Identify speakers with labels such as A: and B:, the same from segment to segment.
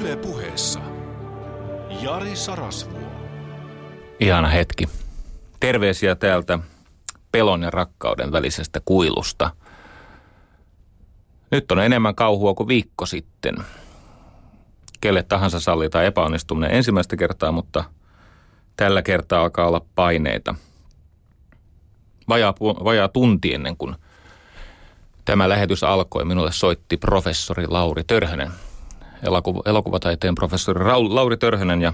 A: Yle puheessa Jari Sarasvuo.
B: Ihana hetki. Terveisiä täältä pelon ja rakkauden välisestä kuilusta. Nyt on enemmän kauhua kuin viikko sitten. Kelle tahansa sallitaan epäonnistuminen ensimmäistä kertaa, mutta tällä kertaa alkaa olla paineita. Vajaa, vajaa tunti ennen kuin tämä lähetys alkoi, minulle soitti professori Lauri Törhönen, elokuva, elokuvataiteen professori Lauri Törhönen, ja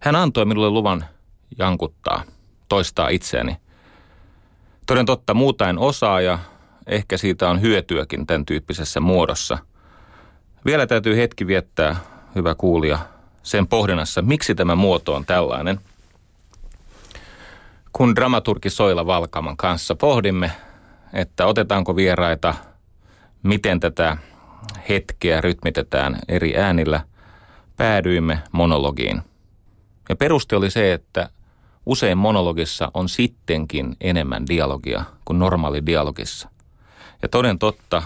B: hän antoi minulle luvan jankuttaa, toistaa itseäni. Toden totta, muuta en osaa ja ehkä siitä on hyötyäkin tämän tyyppisessä muodossa. Vielä täytyy hetki viettää, hyvä kuulija, sen pohdinnassa, miksi tämä muoto on tällainen. Kun dramaturgi Soila Valkaman kanssa pohdimme, että otetaanko vieraita, miten tätä hetkeä rytmitetään eri äänillä, päädyimme monologiin. Ja peruste oli se, että usein monologissa on sittenkin enemmän dialogia kuin normaali dialogissa. Ja toden totta,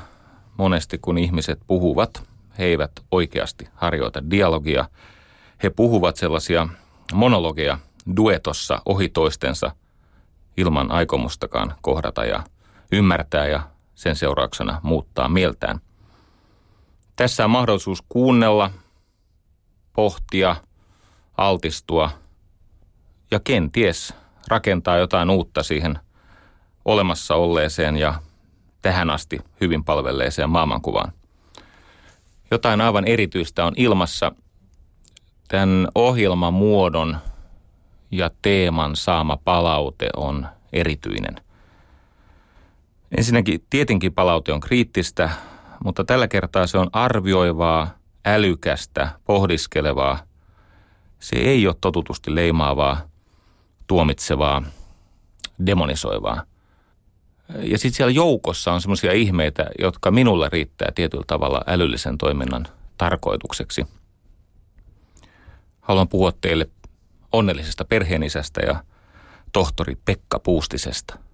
B: monesti kun ihmiset puhuvat, he eivät oikeasti harjoita dialogia. He puhuvat sellaisia monologeja duetossa ohi toistensa ilman aikomustakaan kohdata ja ymmärtää ja sen seurauksena muuttaa mieltään. Tässä on mahdollisuus kuunnella, pohtia, altistua ja kenties rakentaa jotain uutta siihen olemassa olleeseen ja tähän asti hyvin palvelleeseen maailmankuvaan. Jotain aivan erityistä on ilmassa. Tämän ohjelman muodon ja teeman saama palaute on erityinen. Ensinnäkin tietenkin palaute on kriittistä, mutta tällä kertaa se on arvioivaa, älykästä, pohdiskelevaa. Se ei ole totutusti leimaavaa, tuomitsevaa, demonisoivaa. Ja sitten siellä joukossa on semmoisia ihmeitä, jotka minulle riittää tietyllä tavalla älyllisen toiminnan tarkoitukseksi. Haluan puhua teille onnellisesta perheenisästä ja tohtori Pekka Puustisesta –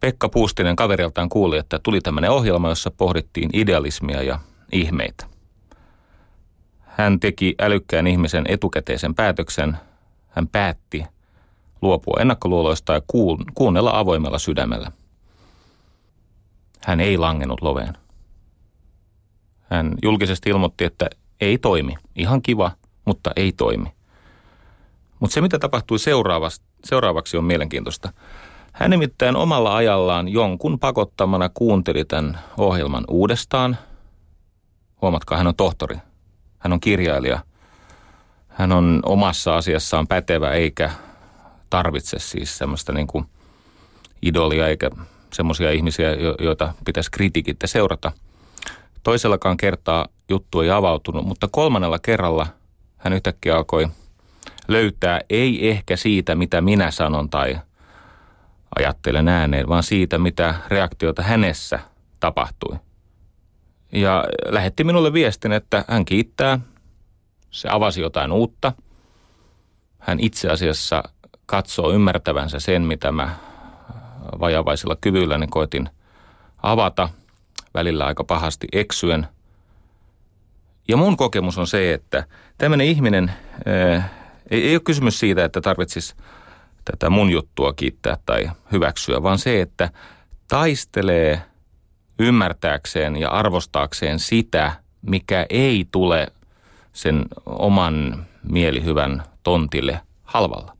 B: Pekka Puustinen kaveriltaan kuuli, että tuli tämmöinen ohjelma, jossa pohdittiin idealismia ja ihmeitä. Hän teki älykkään ihmisen etukäteisen päätöksen. Hän päätti luopua ennakkoluuloista ja kuunnella avoimella sydämellä. Hän ei langenut loveen. Hän julkisesti ilmoitti, että ei toimi. Ihan kiva, mutta ei toimi. Mutta se, mitä tapahtui seuraavaksi, on mielenkiintoista. Hän nimittäin omalla ajallaan jonkun pakottamana kuunteli tämän ohjelman uudestaan. Huomatkaa, hän on tohtori. Hän on kirjailija. Hän on omassa asiassaan pätevä eikä tarvitse siis semmoista niin kuin idolia eikä semmoisia ihmisiä, joita pitäisi kritiikittä seurata. Toisellakaan kertaa juttu ei avautunut, mutta kolmannella kerralla hän yhtäkkiä alkoi löytää ei ehkä siitä, mitä minä sanon tai – ajattelen ääneen, vaan siitä, mitä reaktiota hänessä tapahtui. Ja lähetti minulle viestin, että hän kiittää, se avasi jotain uutta. Hän itse asiassa katsoo ymmärtävänsä sen, mitä mä vajavaisilla kyvyilläni koitin avata, välillä aika pahasti eksyen. Ja mun kokemus on se, että tämmöinen ihminen, ää, ei, ei ole kysymys siitä, että tarvitsisi tätä mun juttua kiittää tai hyväksyä, vaan se, että taistelee ymmärtääkseen ja arvostaakseen sitä, mikä ei tule sen oman mielihyvän tontille halvalla.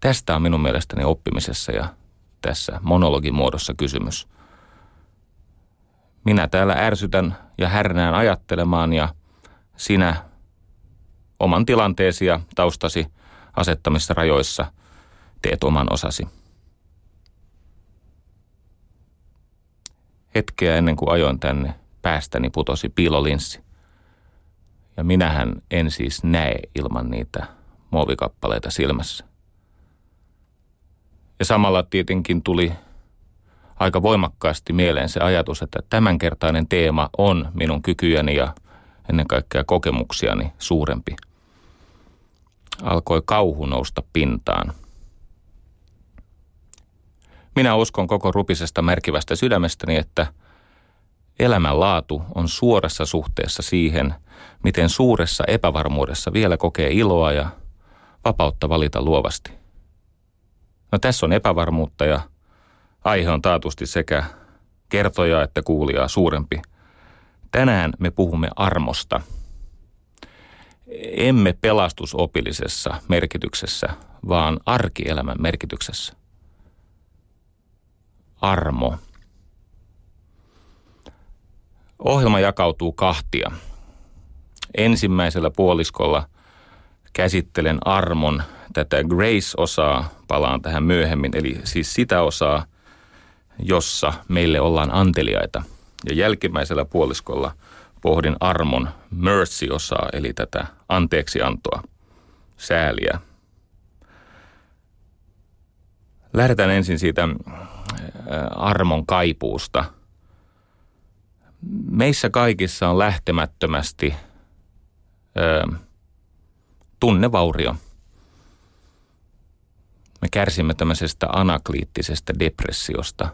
B: Tästä on minun mielestäni oppimisessa ja tässä monologin muodossa kysymys. Minä täällä ärsytän ja härnään ajattelemaan ja sinä oman tilanteesi ja taustasi – asettamissa rajoissa teet oman osasi. Hetkeä ennen kuin ajoin tänne, päästäni putosi piilolinssi. Ja minähän en siis näe ilman niitä muovikappaleita silmässä. Ja samalla tietenkin tuli aika voimakkaasti mieleen se ajatus, että tämänkertainen teema on minun kykyjäni ja ennen kaikkea kokemuksiani suurempi – alkoi kauhu nousta pintaan. Minä uskon koko rupisesta merkivästä sydämestäni, että elämänlaatu on suorassa suhteessa siihen, miten suuressa epävarmuudessa vielä kokee iloa ja vapautta valita luovasti. No tässä on epävarmuutta ja aihe on taatusti sekä kertoja että kuulijaa suurempi. Tänään me puhumme armosta. Emme pelastusopillisessa merkityksessä, vaan arkielämän merkityksessä. Armo. Ohjelma jakautuu kahtia. Ensimmäisellä puoliskolla käsittelen armon tätä grace-osaa, palaan tähän myöhemmin, eli siis sitä osaa, jossa meille ollaan anteliaita. Ja jälkimmäisellä puoliskolla pohdin armon mercy-osaa, eli tätä anteeksiantoa, sääliä. Lähdetään ensin siitä armon kaipuusta. Meissä kaikissa on lähtemättömästi ö, tunnevaurio. Me kärsimme tämmöisestä anakliittisestä depressiosta.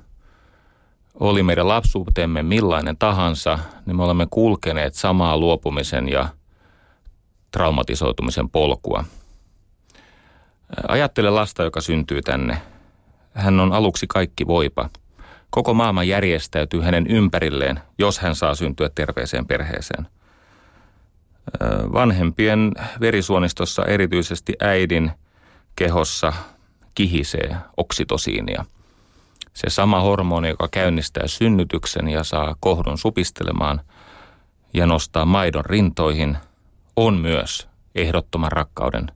B: Oli meidän lapsuutemme millainen tahansa, niin me olemme kulkeneet samaa luopumisen ja traumatisoitumisen polkua. Ajattele lasta, joka syntyy tänne. Hän on aluksi kaikki voipa. Koko maailma järjestäytyy hänen ympärilleen, jos hän saa syntyä terveeseen perheeseen – vanhempien verisuonistossa erityisesti äidin kehossa kihisee oksitosiinia. Se sama hormoni, joka käynnistää synnytyksen ja saa kohdun supistelemaan ja nostaa maidon rintoihin, on myös ehdottoman rakkauden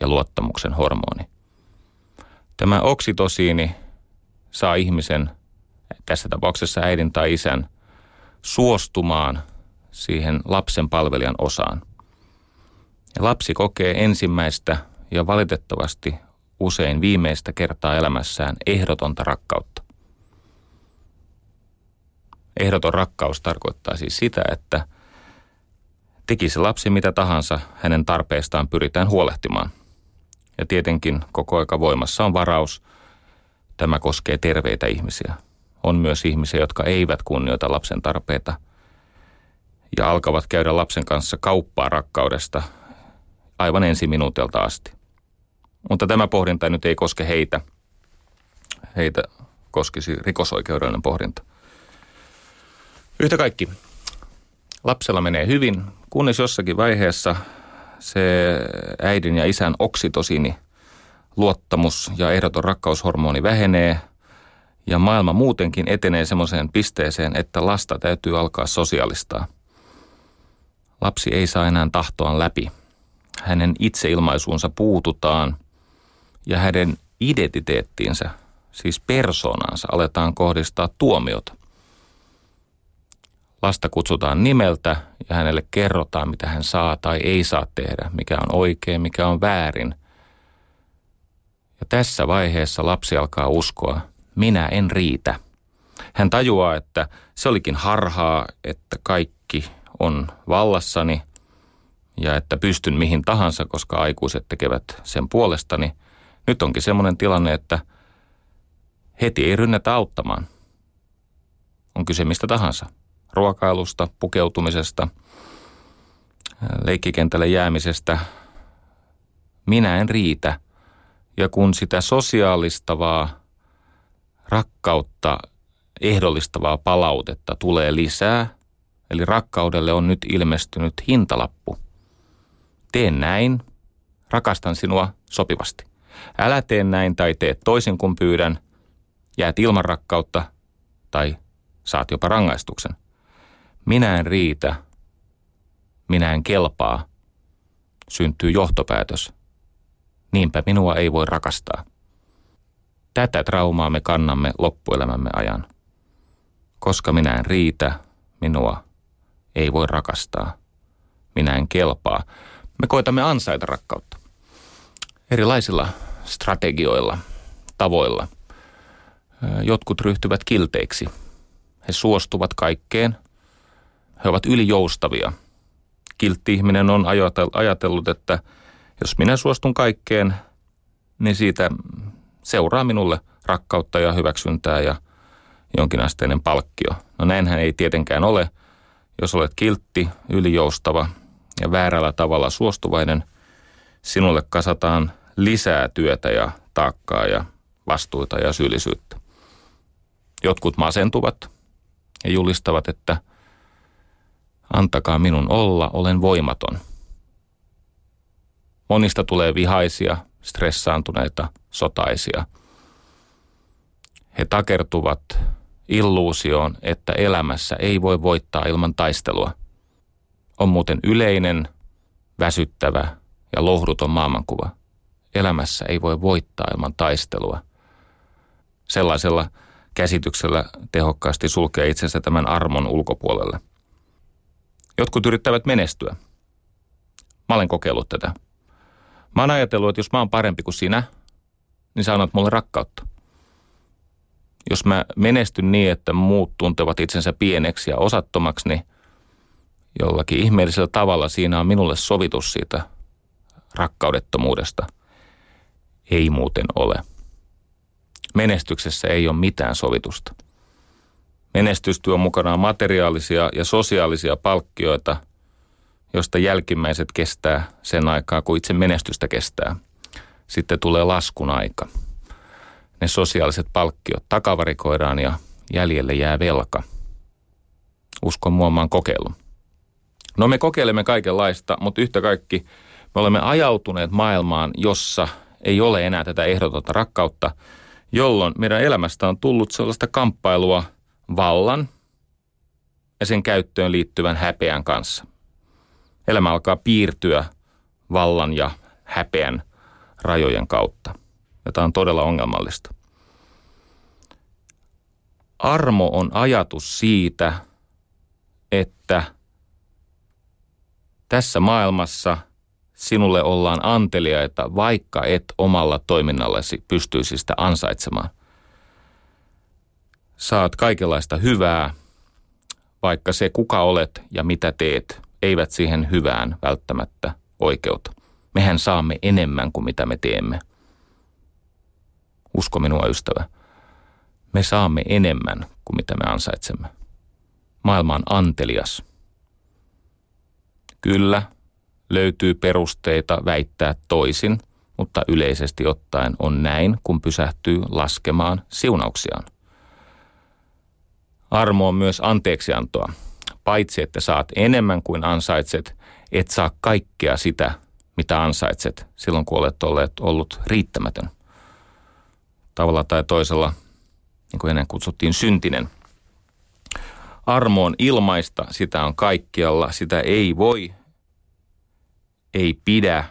B: ja luottamuksen hormoni. Tämä oksitosiini saa ihmisen, tässä tapauksessa äidin tai isän, suostumaan siihen lapsen palvelijan osaan. Ja lapsi kokee ensimmäistä ja valitettavasti usein viimeistä kertaa elämässään ehdotonta rakkautta. Ehdoton rakkaus tarkoittaa siis sitä, että tekisi lapsi mitä tahansa, hänen tarpeestaan pyritään huolehtimaan. Ja tietenkin koko aika voimassa on varaus. Tämä koskee terveitä ihmisiä. On myös ihmisiä, jotka eivät kunnioita lapsen tarpeita – ja alkavat käydä lapsen kanssa kauppaa rakkaudesta aivan ensi minuutilta asti. Mutta tämä pohdinta nyt ei koske heitä. Heitä koskisi rikosoikeudellinen pohdinta. Yhtä kaikki. Lapsella menee hyvin, kunnes jossakin vaiheessa se äidin ja isän oksitosini, luottamus ja ehdoton rakkaushormoni vähenee ja maailma muutenkin etenee semmoiseen pisteeseen, että lasta täytyy alkaa sosiaalistaa – Lapsi ei saa enää tahtoaan läpi. Hänen itseilmaisuunsa puututaan ja hänen identiteettiinsä, siis persoonansa, aletaan kohdistaa tuomiota. Lasta kutsutaan nimeltä ja hänelle kerrotaan, mitä hän saa tai ei saa tehdä, mikä on oikein, mikä on väärin. Ja tässä vaiheessa lapsi alkaa uskoa, minä en riitä. Hän tajuaa, että se olikin harhaa, että kaikki on vallassani ja että pystyn mihin tahansa, koska aikuiset tekevät sen puolestani. Nyt onkin semmoinen tilanne, että heti ei rynnetä auttamaan. On kyse mistä tahansa. Ruokailusta, pukeutumisesta, leikkikentälle jäämisestä. Minä en riitä. Ja kun sitä sosiaalistavaa, rakkautta, ehdollistavaa palautetta tulee lisää – Eli rakkaudelle on nyt ilmestynyt hintalappu. Tee näin, rakastan sinua sopivasti. Älä tee näin tai tee toisin kuin pyydän, jäät ilman rakkautta tai saat jopa rangaistuksen. Minä en riitä, minä en kelpaa, syntyy johtopäätös. Niinpä minua ei voi rakastaa. Tätä traumaa me kannamme loppuelämämme ajan. Koska minä en riitä, minua ei voi rakastaa. Minä en kelpaa. Me koitamme ansaita rakkautta. Erilaisilla strategioilla, tavoilla. Jotkut ryhtyvät kilteiksi. He suostuvat kaikkeen. He ovat ylijoustavia. Kiltti ihminen on ajatellut, että jos minä suostun kaikkeen, niin siitä seuraa minulle rakkautta ja hyväksyntää ja, jonkinasteinen palkkio. No näinhän ei tietenkään ole. Jos olet kiltti, ylijoustava ja väärällä tavalla suostuvainen, sinulle kasataan lisää työtä ja taakkaa ja vastuuta ja syyllisyyttä. Jotkut masentuvat ja julistavat, että antakaa minun olla, olen voimaton. Monista tulee vihaisia, stressaantuneita, sotaisia. He takertuvat illuusioon, että elämässä ei voi voittaa ilman taistelua. On muuten yleinen, väsyttävä ja lohduton maailmankuva. Elämässä ei voi voittaa ilman taistelua. Sellaisella käsityksellä tehokkaasti sulkee itsensä tämän armon ulkopuolelle. Jotkut yrittävät menestyä. Mä olen kokeillut tätä. Mä oon ajatellut, että jos mä oon parempi kuin sinä, niin sä annat mulle rakkautta. Jos mä menestyn niin, että muut tuntevat itsensä pieneksi ja osattomaksi, niin jollakin ihmeellisellä tavalla siinä on minulle sovitus siitä rakkaudettomuudesta. Ei muuten ole. Menestyksessä ei ole mitään sovitusta. Menestys tuo mukanaan materiaalisia ja sosiaalisia palkkioita, josta jälkimmäiset kestää sen aikaa, kun itse menestystä kestää. Sitten tulee laskun aika. Ne sosiaaliset palkkiot takavarikoidaan ja jäljelle jää velka. Uskon muomaan kokeilu. No me kokeilemme kaikenlaista, mutta yhtä kaikki me olemme ajautuneet maailmaan, jossa ei ole enää tätä ehdotonta rakkautta, jolloin meidän elämästä on tullut sellaista kamppailua vallan ja sen käyttöön liittyvän häpeän kanssa. Elämä alkaa piirtyä vallan ja häpeän rajojen kautta. Ja tämä on todella ongelmallista. Armo on ajatus siitä, että tässä maailmassa sinulle ollaan anteliaita, vaikka et omalla toiminnallesi pystyisi sitä ansaitsemaan. Saat kaikenlaista hyvää, vaikka se kuka olet ja mitä teet eivät siihen hyvään välttämättä oikeuta. Mehän saamme enemmän kuin mitä me teemme. Usko minua, ystävä. Me saamme enemmän kuin mitä me ansaitsemme. Maailma on antelias. Kyllä, löytyy perusteita väittää toisin, mutta yleisesti ottaen on näin, kun pysähtyy laskemaan siunauksiaan. Armo on myös anteeksiantoa. Paitsi että saat enemmän kuin ansaitset, et saa kaikkea sitä, mitä ansaitset silloin, kun olet olleet, ollut riittämätön. Tavalla tai toisella, niin kuin ennen kutsuttiin, syntinen. Armo on ilmaista, sitä on kaikkialla, sitä ei voi, ei pidä,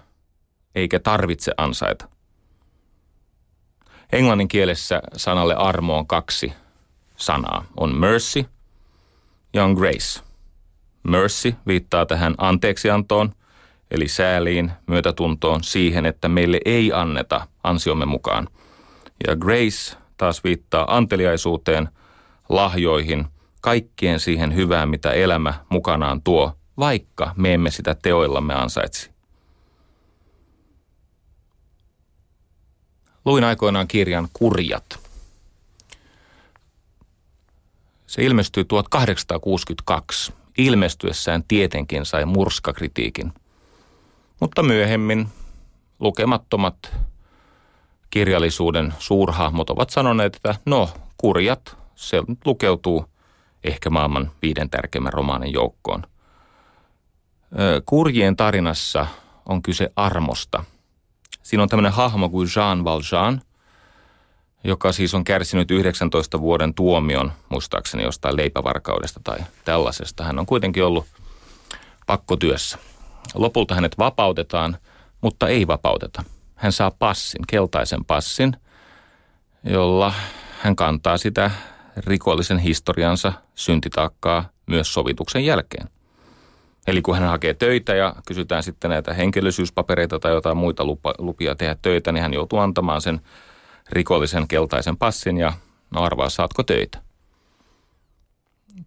B: eikä tarvitse ansaita. Englannin kielessä sanalle armo on kaksi sanaa. On mercy ja on grace. Mercy viittaa tähän anteeksiantoon, eli sääliin, myötätuntoon, siihen, että meille ei anneta ansiomme mukaan. Ja grace taas viittaa anteliaisuuteen, lahjoihin, kaikkien siihen hyvään, mitä elämä mukanaan tuo, vaikka me emme sitä teoillamme ansaitsi. Luin aikoinaan kirjan Kurjat. Se ilmestyi 1862. Ilmestyessään tietenkin sai murskakritiikin. Mutta myöhemmin lukemattomat kirjallisuuden suurhahmot ovat sanoneet, että no, kurjat, se lukeutuu ehkä maailman viiden tärkeimmän romaanin joukkoon. Kurjien tarinassa on kyse armosta. Siinä on tämmöinen hahmo kuin Jean Valjean, joka siis on kärsinyt 19 vuoden tuomion, muistaakseni jostain leipävarkaudesta tai tällaisesta. Hän on kuitenkin ollut pakkotyössä. Lopulta hänet vapautetaan, mutta ei vapauteta. Hän saa passin, keltaisen passin, jolla hän kantaa sitä rikollisen historiansa syntitaakkaa myös sovituksen jälkeen. Eli kun hän hakee töitä ja kysytään sitten näitä henkilöisyyspapereita tai jotain muita lupia tehdä töitä, niin hän joutuu antamaan sen rikollisen keltaisen passin ja no arvaa saatko töitä.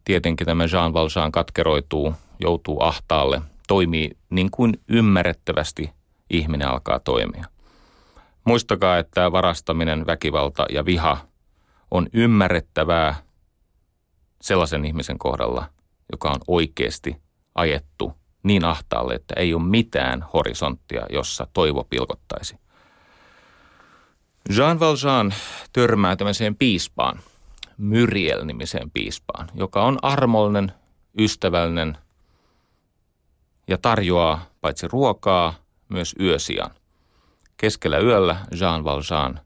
B: Tietenkin tämä Jean Valjean katkeroituu, joutuu ahtaalle, toimii niin kuin ymmärrettävästi ihminen alkaa toimia. Muistakaa, että varastaminen, väkivalta ja viha on ymmärrettävää sellaisen ihmisen kohdalla, joka on oikeasti ajettu niin ahtaalle, että ei ole mitään horisonttia, jossa toivo pilkottaisi. Jean Valjean törmää tämmöiseen piispaan, Myriel-nimiseen piispaan, joka on armollinen, ystävällinen ja tarjoaa paitsi ruokaa, myös yösijan. Keskellä yöllä Jean Valjean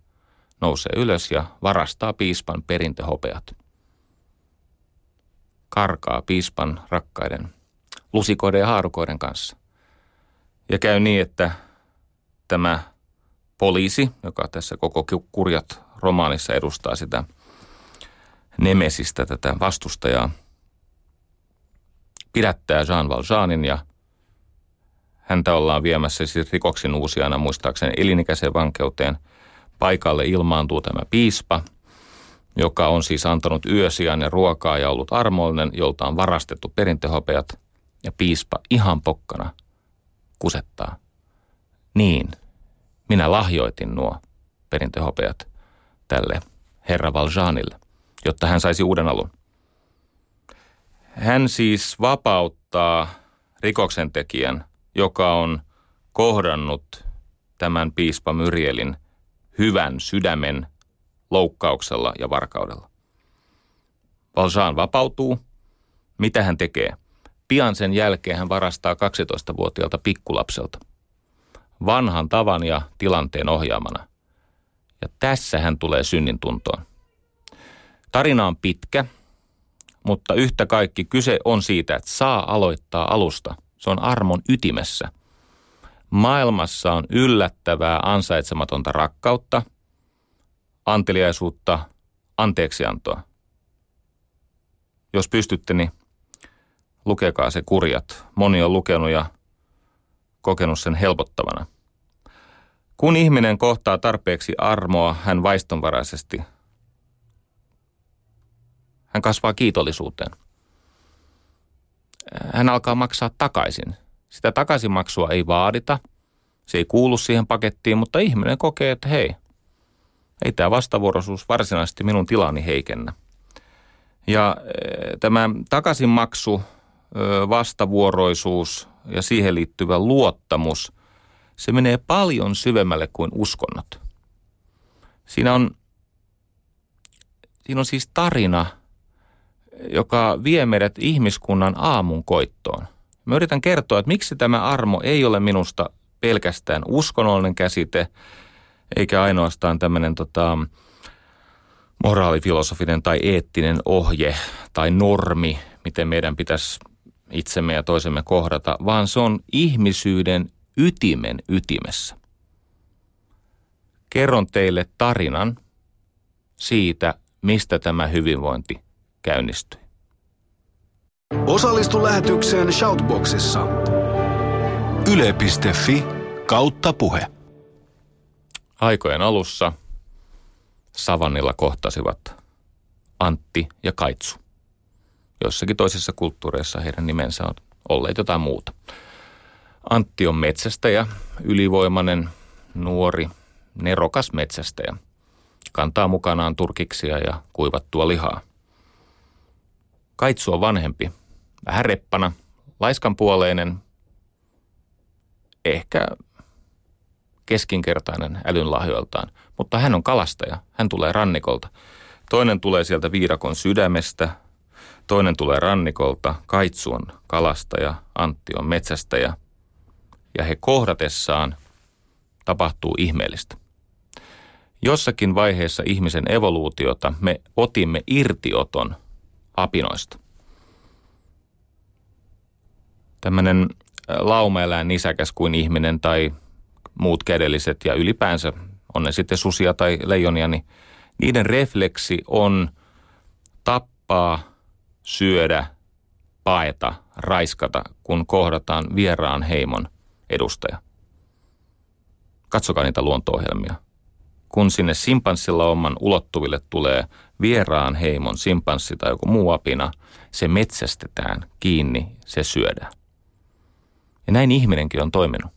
B: nousee ylös ja varastaa piispan perintöhopeat. Karkaa piispan rakkaiden lusikoiden ja haarukoiden kanssa. Ja käy niin, että tämä poliisi, joka tässä koko kurjat romaanissa edustaa sitä Nemesistä, tätä vastustajaa, pidättää Jean Valjeanin ja häntä ollaan viemässä siis rikoksen uusijana muistaakseni elinikäiseen vankeuteen. Paikalle ilmaantuu tämä piispa, joka on siis antanut yösijan ja ruokaa ja ollut armollinen, jolta on varastettu perintöhopeat – ja piispa ihan pokkana kusettaa. Niin, minä lahjoitin nuo perintöhopeat tälle herra Valjeanille, jotta hän saisi uuden alun. Hän siis vapauttaa rikoksentekijän, joka on kohdannut tämän piispa Myrielin hyvän sydämen loukkauksella ja varkaudella. Valjean vapautuu. Mitä hän tekee? Pian sen jälkeen hän varastaa 12-vuotiaalta pikkulapselta. Vanhan tavan ja tilanteen ohjaamana. Ja tässä hän tulee synnin tuntoon. Tarina on pitkä, mutta yhtä kaikki kyse on siitä, että saa aloittaa alusta. Se on armon ytimessä. Maailmassa on yllättävää ansaitsematonta rakkautta, anteliaisuutta, anteeksiantoa. Jos pystytte, niin lukekaa se kurjat. Moni on lukenut ja kokenut sen helpottavana. Kun ihminen kohtaa tarpeeksi armoa, hän vaistonvaraisesti, hän kasvaa kiitollisuuteen. Hän alkaa maksaa takaisin. Sitä takaisinmaksua ei vaadita, se ei kuulu siihen pakettiin, mutta ihminen kokee, että hei, ei tämä vastavuoroisuus varsinaisesti minun tilani heikennä. Ja tämä takaisinmaksu vastavuoroisuus ja siihen liittyvä luottamus, se menee paljon syvemmälle kuin uskonnot. Siinä on, siinä on siis tarina, joka vie meidät ihmiskunnan aamun koittoon. Mä yritän kertoa, että miksi tämä armo ei ole minusta pelkästään uskonnollinen käsite, eikä ainoastaan tämmöinen tota, moraalifilosofinen tai eettinen ohje tai normi, miten meidän pitäisi itsemme ja toisemme kohdata, vaan se on ihmisyyden ytimen ytimessä. Kerron teille tarinan siitä, mistä tämä hyvinvointi käynnistyi.
A: Osallistu lähetykseen Shoutboxissa. Yle.fi kautta puhe.
B: Aikojen alussa Savannilla kohtasivat Antti ja Kaitsu. Jossakin toisissa kulttuureissa heidän nimensä on olleet jotain muuta. Antti on metsästäjä, ylivoimainen, nuori, nerokas metsästäjä. Kantaa mukanaan turkiksia ja kuivattua lihaa. Kaitsu on vanhempi, vähän reppana, laiskanpuoleinen, ehkä keskinkertainen älynlahjoiltaan, mutta hän on kalastaja, hän tulee rannikolta. Toinen tulee sieltä viidakon sydämestä, Toinen tulee rannikolta, Kaitsu on kalastaja, Antti on metsästäjä. Ja he kohdatessaan tapahtuu ihmeellistä. Jossakin vaiheessa ihmisen evoluutiota me otimme irtioton apinoista. Tämmöinen laumaeläin nisäkäs kuin ihminen tai muut kädelliset ja ylipäänsä, on ne sitten susia tai leijonia, niin niiden refleksi on tappaa syödä, paeta, raiskata, kun kohdataan vieraan heimon edustaja. Katsokaa niitä luonto-ohjelmia. Kun sinne simpanssilla oman ulottuville tulee vieraan heimon simpanssi tai joku muu apina, se metsästetään kiinni, se syödään. Ja näin ihminenkin on toiminut.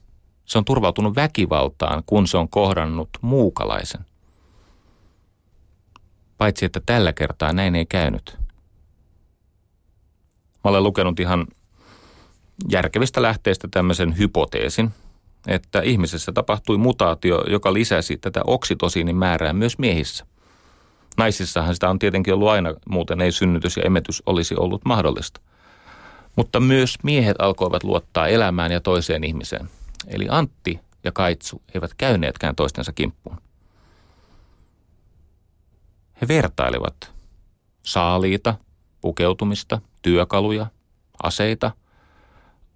B: Se on turvautunut väkivaltaan, kun se on kohdannut muukalaisen. Paitsi että tällä kertaa näin ei käynyt – Mä olen lukenut ihan järkevistä lähteistä tämmöisen hypoteesin, että ihmisessä tapahtui mutaatio, joka lisäsi tätä oksitosiinin määrää myös miehissä. Naisissahan sitä on tietenkin ollut aina, muuten ei synnytys ja emetys olisi ollut mahdollista. Mutta myös miehet alkoivat luottaa elämään ja toiseen ihmiseen. Eli Antti ja Kaitsu eivät käyneetkään toistensa kimppuun. He vertailivat saaliita, pukeutumista, työkaluja, aseita.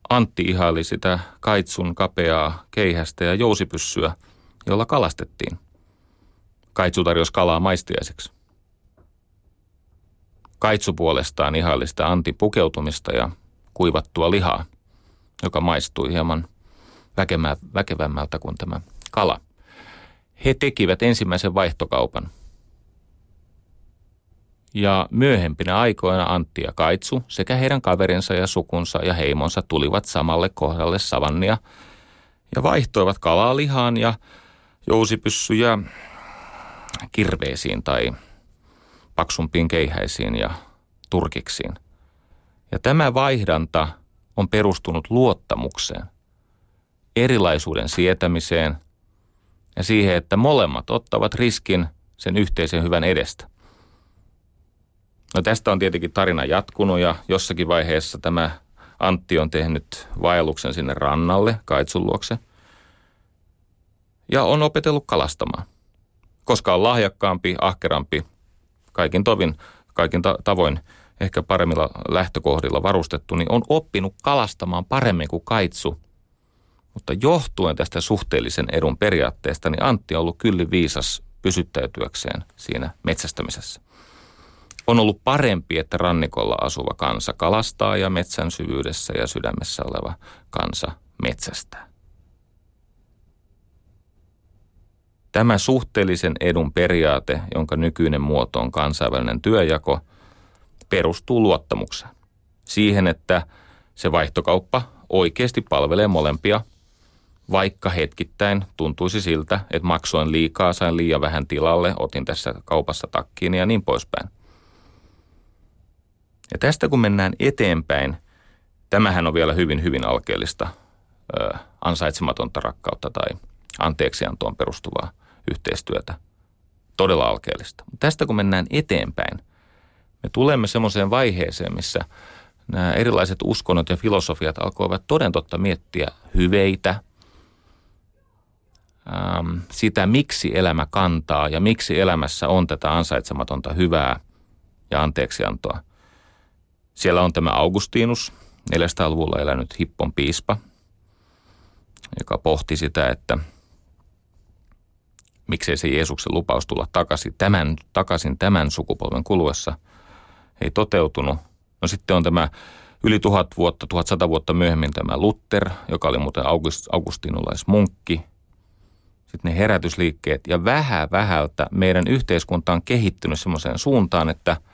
B: Antti ihaili sitä kaitsun kapeaa keihästä ja jousipyssyä, jolla kalastettiin. Kaitsu tarjosi kalaa maistiaiseksi. Kaitsu puolestaan ihaili sitä Antin pukeutumista ja kuivattua lihaa, joka maistui hieman väkevämmältä kuin tämä kala. He tekivät ensimmäisen vaihtokaupan – ja myöhempinä aikoina Antti ja Kaitsu sekä heidän kaverinsa ja sukunsa ja heimonsa tulivat samalle kohdalle savannia ja vaihtoivat kalaa lihaan ja jousipyssyjä kirveisiin tai paksumpiin keihäisiin ja turkiksiin. Ja tämä vaihdanta on perustunut luottamukseen, erilaisuuden sietämiseen ja siihen, että molemmat ottavat riskin sen yhteisen hyvän edestä. No tästä on tietenkin tarina jatkunut ja jossakin vaiheessa tämä Antti on tehnyt vaelluksen sinne rannalle Kaitsun luokse ja on opetellut kalastamaan. Koska on lahjakkaampi, ahkerampi, kaikin tovin, kaikin ta- tavoin ehkä paremmilla lähtökohdilla varustettu, niin on oppinut kalastamaan paremmin kuin Kaitsu. Mutta johtuen tästä suhteellisen edun periaatteesta, niin Antti on ollut kyllä viisas pysyttäytyäkseen siinä metsästämisessä. On ollut parempi, että rannikolla asuva kansa kalastaa ja metsän syvyydessä ja sydämessä oleva kansa metsästää. Tämä suhteellisen edun periaate, jonka nykyinen muoto on kansainvälinen työjako, perustuu luottamukseen. Siihen, että se vaihtokauppa oikeasti palvelee molempia, vaikka hetkittäin tuntuisi siltä, että maksoin liikaa, sain liian vähän tilalle, otin tässä kaupassa takkiin ja niin poispäin. Ja tästä kun mennään eteenpäin, tämähän on vielä hyvin, hyvin alkeellista ö, ansaitsematonta rakkautta tai anteeksiantoon perustuvaa yhteistyötä. Todella alkeellista. Tästä kun mennään eteenpäin, me tulemme semmoiseen vaiheeseen, missä nämä erilaiset uskonnot ja filosofiat alkoivat toden totta miettiä hyveitä, ähm, sitä miksi elämä kantaa ja miksi elämässä on tätä ansaitsematonta hyvää ja anteeksiantoa – siellä on tämä Augustinus, 400-luvulla elänyt Hippon piispa, joka pohti sitä, että miksei se Jeesuksen lupaus tulla takaisin tämän, takaisin tämän sukupolven kuluessa ei toteutunut. No sitten on tämä yli tuhat vuotta, tuhat sata vuotta myöhemmin tämä Luther, joka oli muuten august, augustinulaismunkki. Sitten ne herätysliikkeet ja vähän vähältä meidän yhteiskunta on kehittynyt semmoiseen suuntaan, että –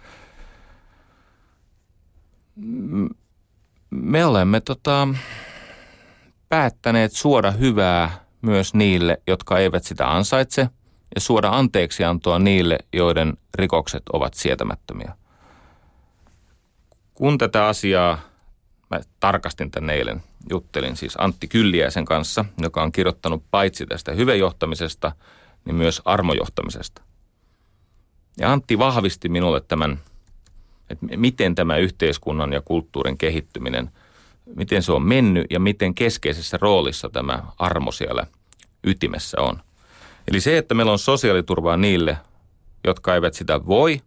B: me olemme tota, päättäneet suoda hyvää myös niille, jotka eivät sitä ansaitse, ja suoda anteeksiantoa niille, joiden rikokset ovat sietämättömiä. Kun tätä asiaa, mä tarkastin tänne eilen, juttelin siis Antti Kylliäisen kanssa, joka on kirjoittanut paitsi tästä hyvejohtamisesta, niin myös armojohtamisesta. Ja Antti vahvisti minulle tämän että miten tämä yhteiskunnan ja kulttuurin kehittyminen, miten se on mennyt ja miten keskeisessä roolissa tämä armo siellä ytimessä on. Eli se, että meillä on sosiaaliturvaa niille, jotka eivät sitä voi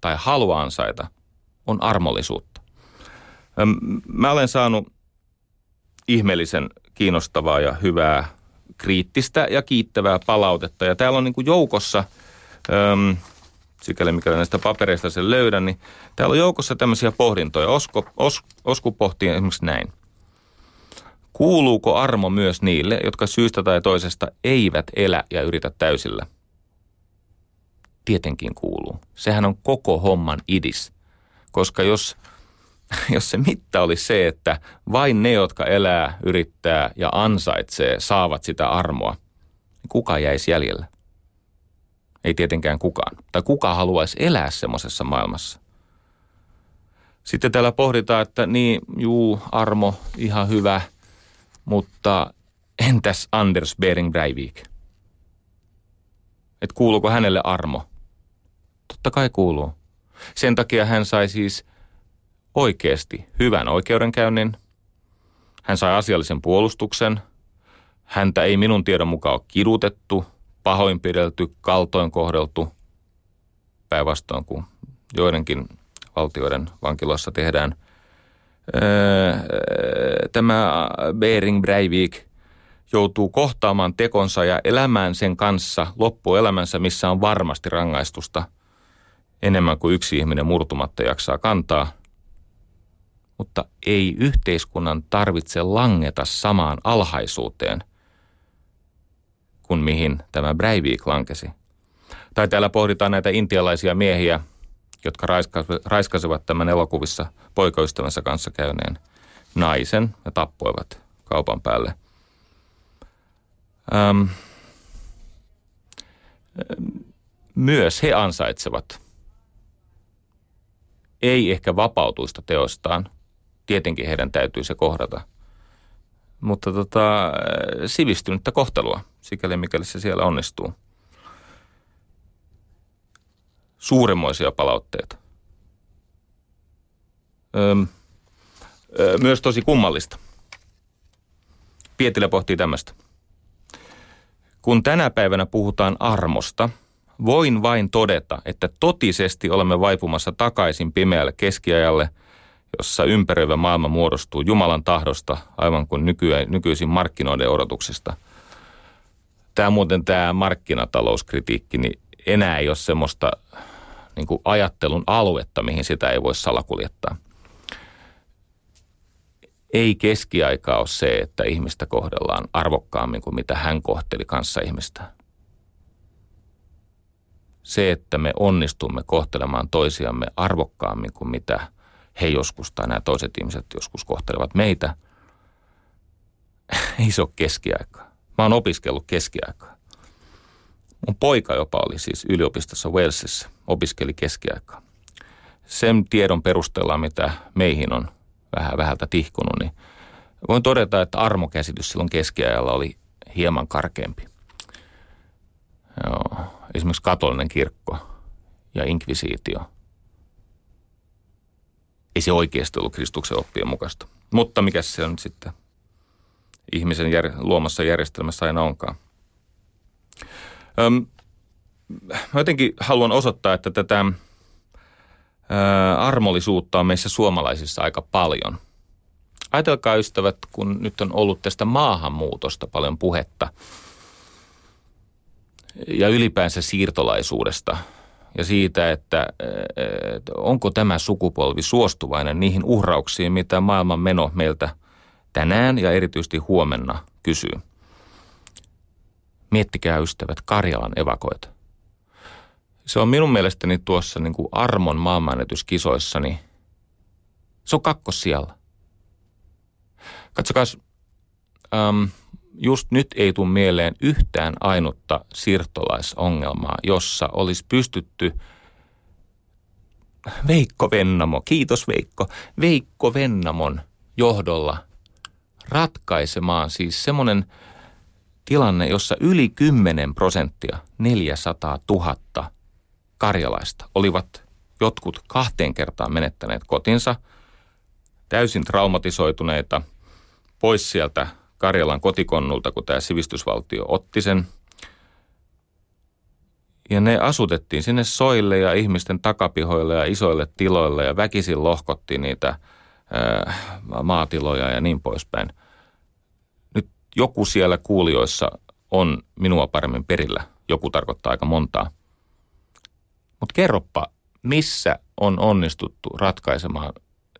B: tai halua ansaita, on armollisuutta. Mä olen saanut ihmeellisen kiinnostavaa ja hyvää kriittistä ja kiittävää palautetta. Ja täällä on niin kuin joukossa sikäli mikäli näistä papereista sen löydän, niin täällä on joukossa tämmöisiä pohdintoja. Osko, Os, Osku pohtii esimerkiksi näin. Kuuluuko armo myös niille, jotka syystä tai toisesta eivät elä ja yritä täysillä? Tietenkin kuuluu. Sehän on koko homman idis. Koska jos, jos se mitta oli se, että vain ne, jotka elää, yrittää ja ansaitsee, saavat sitä armoa, niin kuka jäisi jäljellä? Ei tietenkään kukaan. Tai kuka haluaisi elää semmoisessa maailmassa. Sitten täällä pohditaan, että niin, juu, armo, ihan hyvä, mutta entäs Anders Bering Breivik? Et kuuluuko hänelle armo? Totta kai kuuluu. Sen takia hän sai siis oikeasti hyvän oikeudenkäynnin. Hän sai asiallisen puolustuksen. Häntä ei minun tiedon mukaan ole kidutettu, pahoinpidelty, kaltoin kohdeltu. Päinvastoin kuin joidenkin valtioiden vankiloissa tehdään. Öö, tämä Bering Breivik joutuu kohtaamaan tekonsa ja elämään sen kanssa loppuelämänsä, missä on varmasti rangaistusta enemmän kuin yksi ihminen murtumatta jaksaa kantaa. Mutta ei yhteiskunnan tarvitse langeta samaan alhaisuuteen kuin mihin tämä Breivik lankesi. Tai täällä pohditaan näitä intialaisia miehiä – jotka raiskasivat tämän elokuvissa poikaystävänsä kanssa käyneen naisen ja tappoivat kaupan päälle. Öm, myös he ansaitsevat ei ehkä vapautuista teostaan. Tietenkin heidän täytyy se kohdata. Mutta tota, sivistynyttä kohtelua, sikäli mikäli se siellä onnistuu suuremmoisia palautteita. Öm, ö, myös tosi kummallista. Pietilä pohtii tämmöistä. Kun tänä päivänä puhutaan armosta, voin vain todeta, että totisesti olemme vaipumassa takaisin pimeälle keskiajalle, jossa ympäröivä maailma muodostuu Jumalan tahdosta, aivan kuin nykyisin markkinoiden odotuksista. Tämä muuten tämä markkinatalouskritiikki, niin enää ei ole semmoista niin kuin ajattelun aluetta, mihin sitä ei voi salakuljettaa. Ei keskiaika ole se, että ihmistä kohdellaan arvokkaammin kuin mitä hän kohteli kanssa ihmistä. Se, että me onnistumme kohtelemaan toisiamme arvokkaammin kuin mitä he joskus tai nämä toiset ihmiset joskus kohtelevat meitä, ei se ole keskiaikaa. Mä oon opiskellut keskiaikaa. Mun poika jopa oli siis yliopistossa Walesissa, opiskeli keskiaikaa. Sen tiedon perusteella, mitä meihin on vähän vähältä tihkunut, niin voin todeta, että armokäsitys silloin keskiajalla oli hieman karkeampi. Joo. Esimerkiksi katolinen kirkko ja inkvisiitio. Ei se oikeasti ollut Kristuksen oppien mukaista. Mutta mikä se on sitten ihmisen jär, luomassa järjestelmässä aina onkaan. Öm, mä jotenkin haluan osoittaa, että tätä ää, armollisuutta on meissä suomalaisissa aika paljon. Ajatelkaa ystävät, kun nyt on ollut tästä maahanmuutosta paljon puhetta ja ylipäänsä siirtolaisuudesta ja siitä, että, että onko tämä sukupolvi suostuvainen niihin uhrauksiin, mitä maailman meno meiltä tänään ja erityisesti huomenna kysyy – Miettikää ystävät Karjalan evakoita. Se on minun mielestäni tuossa niin kuin armon maailmanennätyskisoissa, niin se on kakkos siellä. Katsokaa, äm, just nyt ei tule mieleen yhtään ainutta siirtolaisongelmaa, jossa olisi pystytty Veikko Vennamo, kiitos Veikko, Veikko Vennamon johdolla ratkaisemaan siis semmoinen – tilanne, jossa yli 10 prosenttia, 400 000 karjalaista, olivat jotkut kahteen kertaan menettäneet kotinsa, täysin traumatisoituneita, pois sieltä Karjalan kotikonnulta, kun tämä sivistysvaltio otti sen. Ja ne asutettiin sinne soille ja ihmisten takapihoille ja isoille tiloille ja väkisin lohkottiin niitä maatiloja ja niin poispäin – joku siellä kuulijoissa on minua paremmin perillä. Joku tarkoittaa aika montaa. Mutta kerroppa, missä on onnistuttu ratkaisemaan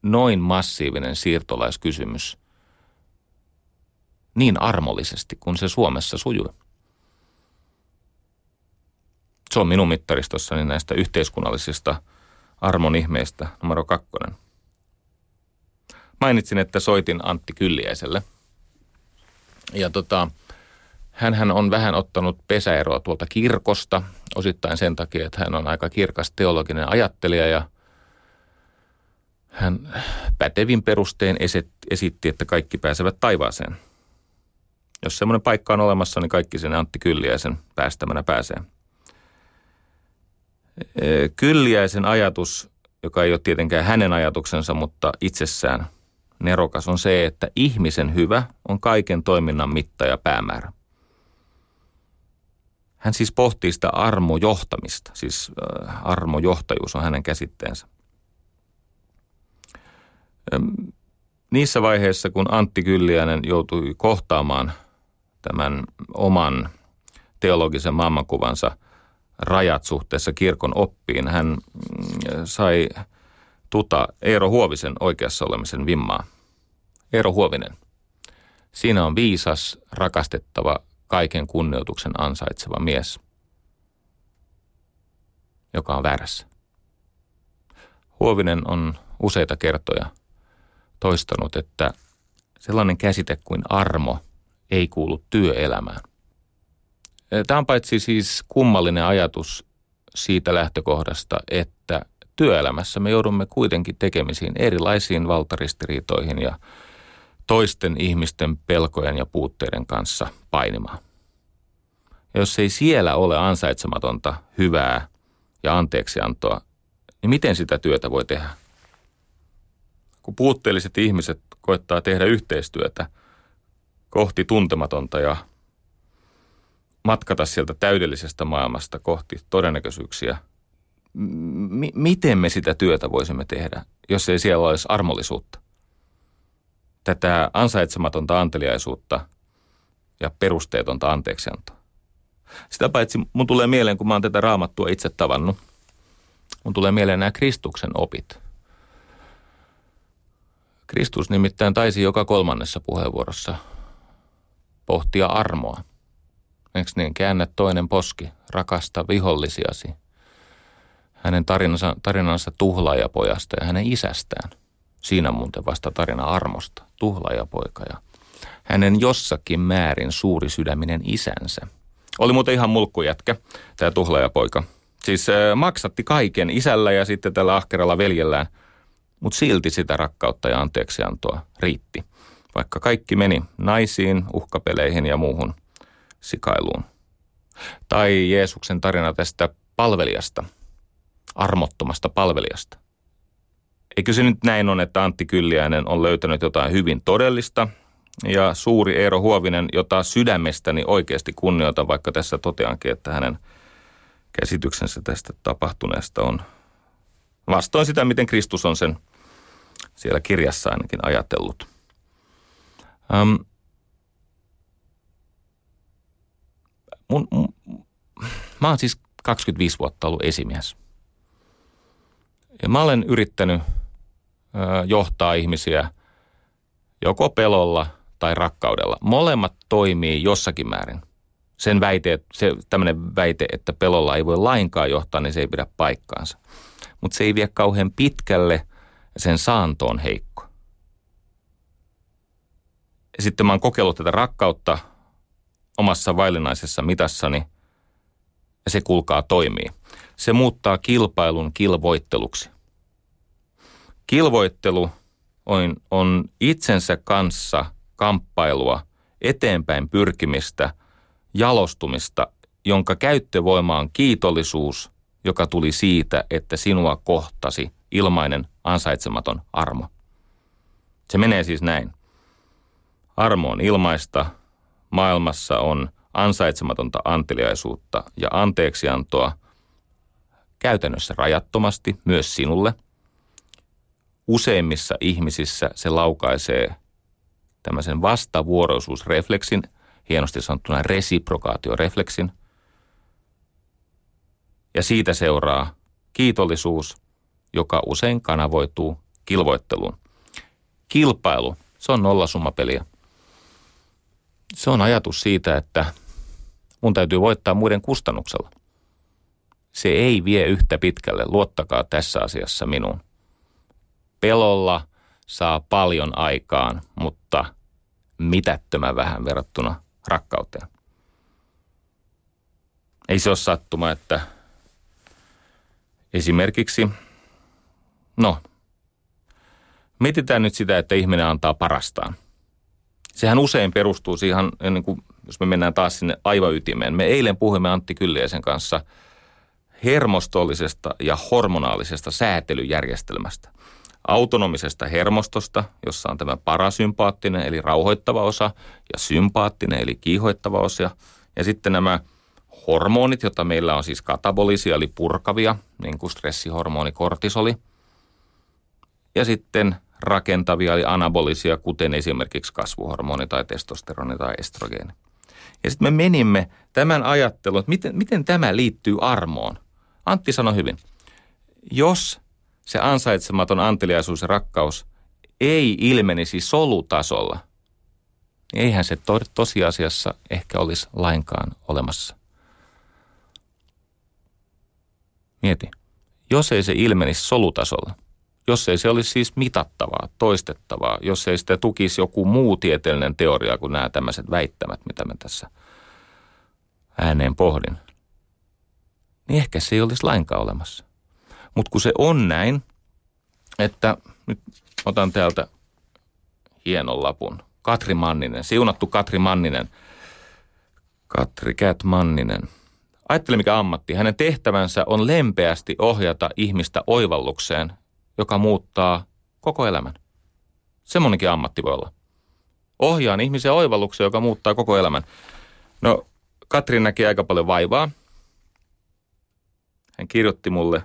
B: noin massiivinen siirtolaiskysymys niin armollisesti kuin se Suomessa sujui. Se on minun mittaristossani näistä yhteiskunnallisista armon ihmeistä numero kakkonen. Mainitsin, että soitin Antti Kylliäiselle – ja tota, hän on vähän ottanut pesäeroa tuolta kirkosta, osittain sen takia, että hän on aika kirkas teologinen ajattelija ja Hän pätevin perustein esitti, että kaikki pääsevät taivaaseen. Jos semmoinen paikka on olemassa, niin kaikki sen Antti Kylliäisen päästämänä pääsee. Kylliäisen ajatus, joka ei ole tietenkään hänen ajatuksensa, mutta itsessään nerokas, on se, että ihmisen hyvä on kaiken toiminnan mitta ja päämäärä. Hän siis pohtii sitä armojohtamista, siis armojohtajuus on hänen käsitteensä. Niissä vaiheissa, kun Antti Kylliäinen joutui kohtaamaan tämän oman teologisen maailmankuvansa rajat suhteessa kirkon oppiin, hän mm, sai tuta Eero Huovisen oikeassa olemisen vimmaa. Eero Huovinen. Siinä on viisas, rakastettava, kaiken kunnioituksen ansaitseva mies, joka on väärässä. Huovinen on useita kertoja – toistanut, että sellainen käsite kuin armo ei kuulu työelämään. Tämä on paitsi siis kummallinen ajatus siitä lähtökohdasta, että työelämässä me joudumme kuitenkin tekemisiin erilaisiin valtaristiriitoihin ja toisten ihmisten pelkojen ja puutteiden kanssa painimaan. Ja jos ei siellä ole ansaitsematonta hyvää ja anteeksiantoa, niin miten sitä työtä voi tehdä? kun puutteelliset ihmiset koettaa tehdä yhteistyötä kohti tuntematonta ja matkata sieltä täydellisestä maailmasta kohti todennäköisyyksiä, m- miten me sitä työtä voisimme tehdä, jos ei siellä olisi armollisuutta? Tätä ansaitsematonta anteliaisuutta ja perusteetonta anteeksiantoa. Sitä paitsi mun tulee mieleen, kun mä oon tätä raamattua itse tavannut, mun tulee mieleen nämä Kristuksen opit – Kristus nimittäin taisi joka kolmannessa puheenvuorossa pohtia armoa. Eikö niin, käännä toinen poski, rakasta vihollisiasi. Hänen tarinansa, tarinansa tuhlaajapojasta ja hänen isästään. Siinä muuten vasta tarina armosta, tuhlaajapoika ja hänen jossakin määrin suuri sydäminen isänsä. Oli muuten ihan mulkkujätkä, tämä tuhlaajapoika. Siis äh, maksatti kaiken isällä ja sitten tällä ahkeralla veljellään – mutta silti sitä rakkautta ja anteeksiantoa riitti, vaikka kaikki meni naisiin, uhkapeleihin ja muuhun sikailuun. Tai Jeesuksen tarina tästä palvelijasta, armottomasta palvelijasta. Eikö se nyt näin on, että Antti Kylliäinen on löytänyt jotain hyvin todellista ja suuri Eero Huovinen, jota sydämestäni oikeasti kunnioitan, vaikka tässä toteankin, että hänen käsityksensä tästä tapahtuneesta on vastoin sitä, miten Kristus on sen siellä kirjassa ainakin ajatellut. Ähm, mun, mun, mä oon siis 25 vuotta ollut esimies. Ja mä olen yrittänyt johtaa ihmisiä joko pelolla tai rakkaudella. Molemmat toimii jossakin määrin. Sen väite, se tämmöinen väite, että pelolla ei voi lainkaan johtaa, niin se ei pidä paikkaansa. Mutta se ei vie kauhean pitkälle – sen saanto on heikko. Sitten mä oon kokeillut tätä rakkautta omassa vaillinaisessa mitassani ja se kulkaa toimii. Se muuttaa kilpailun kilvoitteluksi. Kilvoittelu on, on itsensä kanssa kamppailua, eteenpäin pyrkimistä, jalostumista, jonka käyttövoima on kiitollisuus, joka tuli siitä, että sinua kohtasi ilmainen ansaitsematon armo. Se menee siis näin. Armo on ilmaista, maailmassa on ansaitsematonta anteliaisuutta ja anteeksiantoa käytännössä rajattomasti myös sinulle. Useimmissa ihmisissä se laukaisee tämmöisen vastavuoroisuusrefleksin, hienosti sanottuna resiprokaatiorefleksin. Ja siitä seuraa kiitollisuus joka usein kanavoituu kilvoitteluun. Kilpailu, se on nollasummapeliä. Se on ajatus siitä, että mun täytyy voittaa muiden kustannuksella. Se ei vie yhtä pitkälle, luottakaa tässä asiassa minuun. Pelolla saa paljon aikaan, mutta mitättömän vähän verrattuna rakkauteen. Ei se ole sattuma, että esimerkiksi No, Mietitään nyt sitä, että ihminen antaa parastaan. Sehän usein perustuu siihen, niin kuin, jos me mennään taas sinne aivaytimeen. Me eilen puhuimme Antti Kylliäisen kanssa hermostollisesta ja hormonaalisesta säätelyjärjestelmästä. Autonomisesta hermostosta, jossa on tämä parasympaattinen eli rauhoittava osa ja sympaattinen eli kiihoittava osa. Ja sitten nämä hormonit, joita meillä on siis katabolisia eli purkavia, niin kuin stressihormoni kortisoli. Ja sitten rakentavia eli anabolisia, kuten esimerkiksi kasvuhormoni tai testosteroni tai estrogeeni. Ja sitten me menimme tämän ajattelun, että miten, miten tämä liittyy armoon. Antti sanoi hyvin, jos se ansaitsematon anteliaisuus ja rakkaus ei ilmenisi solutasolla, niin eihän se to- tosiasiassa ehkä olisi lainkaan olemassa. Mieti, jos ei se ilmenisi solutasolla, jos ei se olisi siis mitattavaa, toistettavaa, jos ei sitä tukisi joku muu tieteellinen teoria kuin nämä tämmöiset väittämät, mitä mä tässä ääneen pohdin, niin ehkä se ei olisi lainkaan olemassa. Mutta kun se on näin, että nyt otan täältä hienon lapun. Katri Manninen, siunattu Katri Manninen. Katri Kät Manninen. Ajattele mikä ammatti. Hänen tehtävänsä on lempeästi ohjata ihmistä oivallukseen, joka muuttaa koko elämän. Semmoinenkin ammatti voi olla. Ohjaan ihmisen oivallukseen, joka muuttaa koko elämän. No, Katri näki aika paljon vaivaa. Hän kirjoitti mulle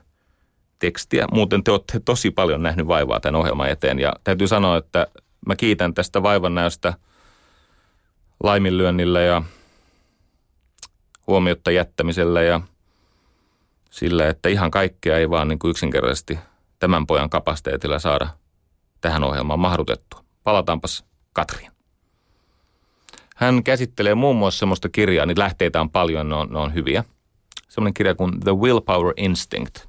B: tekstiä. Muuten te olette tosi paljon nähnyt vaivaa tämän ohjelman eteen. Ja täytyy sanoa, että mä kiitän tästä vaivan näystä laiminlyönnillä ja huomiotta jättämisellä ja sillä, että ihan kaikkea ei vaan niin kuin yksinkertaisesti tämän pojan kapasiteetilla saada tähän ohjelmaan mahdutettua. Palataanpas Katriin. Hän käsittelee muun muassa semmoista kirjaa, niin lähteitä on paljon, ne on, ne on hyviä. Semmoinen kirja kuin The Willpower Instinct,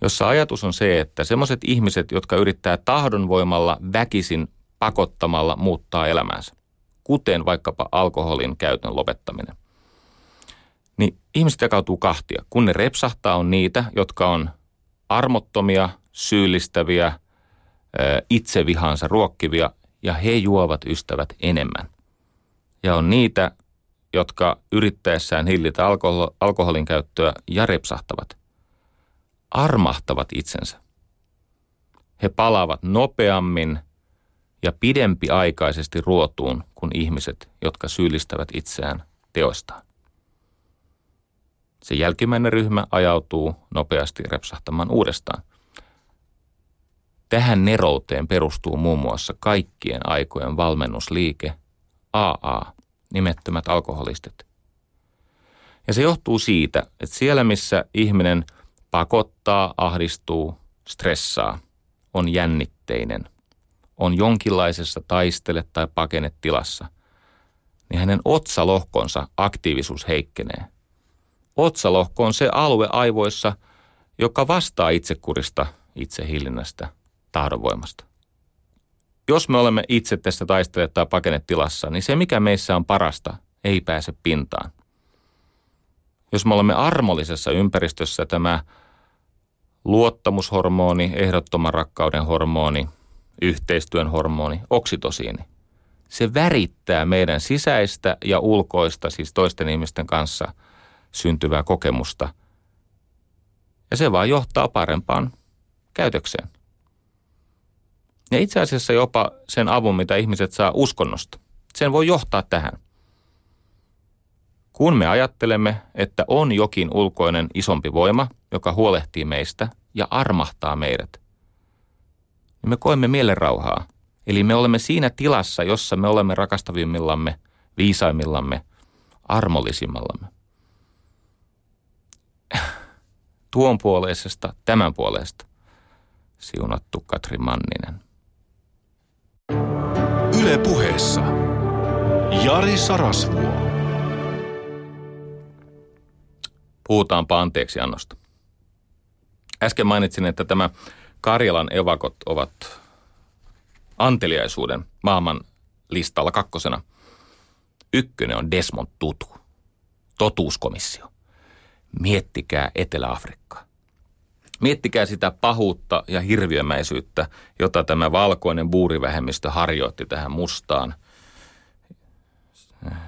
B: jossa ajatus on se, että semmoiset ihmiset, jotka yrittää tahdonvoimalla väkisin pakottamalla muuttaa elämäänsä, kuten vaikkapa alkoholin käytön lopettaminen, niin ihmiset jakautuu kahtia. Kun ne repsahtaa, on niitä, jotka on armottomia, syyllistäviä, itsevihansa ruokkivia ja he juovat ystävät enemmän. Ja on niitä, jotka yrittäessään hillitä alkoholin käyttöä ja repsahtavat, armahtavat itsensä. He palaavat nopeammin ja pidempiaikaisesti ruotuun kuin ihmiset, jotka syyllistävät itseään teoistaan. Se jälkimmäinen ryhmä ajautuu nopeasti repsahtamaan uudestaan. Tähän nerouteen perustuu muun muassa kaikkien aikojen valmennusliike AA, nimettömät alkoholistit. Ja se johtuu siitä, että siellä missä ihminen pakottaa, ahdistuu, stressaa, on jännitteinen, on jonkinlaisessa taistele- tai pakenetilassa, niin hänen otsalohkonsa aktiivisuus heikkenee – Otsalohko on se alue aivoissa, joka vastaa itsekurista, itsehillinnästä, tahdonvoimasta. Jos me olemme itse tässä taistele- tai pakenetilassa, niin se mikä meissä on parasta, ei pääse pintaan. Jos me olemme armollisessa ympäristössä, tämä luottamushormoni, ehdottoman rakkauden hormoni, yhteistyön hormoni, oksitosiini, se värittää meidän sisäistä ja ulkoista, siis toisten ihmisten kanssa – syntyvää kokemusta. Ja se vaan johtaa parempaan käytökseen. Ja itse asiassa jopa sen avun, mitä ihmiset saa uskonnosta, sen voi johtaa tähän. Kun me ajattelemme, että on jokin ulkoinen isompi voima, joka huolehtii meistä ja armahtaa meidät, me koemme mielenrauhaa. Eli me olemme siinä tilassa, jossa me olemme rakastavimmillamme, viisaimmillamme, armollisimmallamme tuon puoleisesta, tämän puolesta. Siunattu Katri Manninen.
A: Yle puheessa. Jari Sarasvuo.
B: Puhutaanpa anteeksi annosta. Äsken mainitsin, että tämä Karjalan evakot ovat anteliaisuuden maailman listalla kakkosena. Ykkönen on Desmond Tutu, totuuskomissio. Miettikää Etelä-Afrikkaa. Miettikää sitä pahuutta ja hirviömäisyyttä, jota tämä valkoinen buurivähemmistö harjoitti tähän mustaan.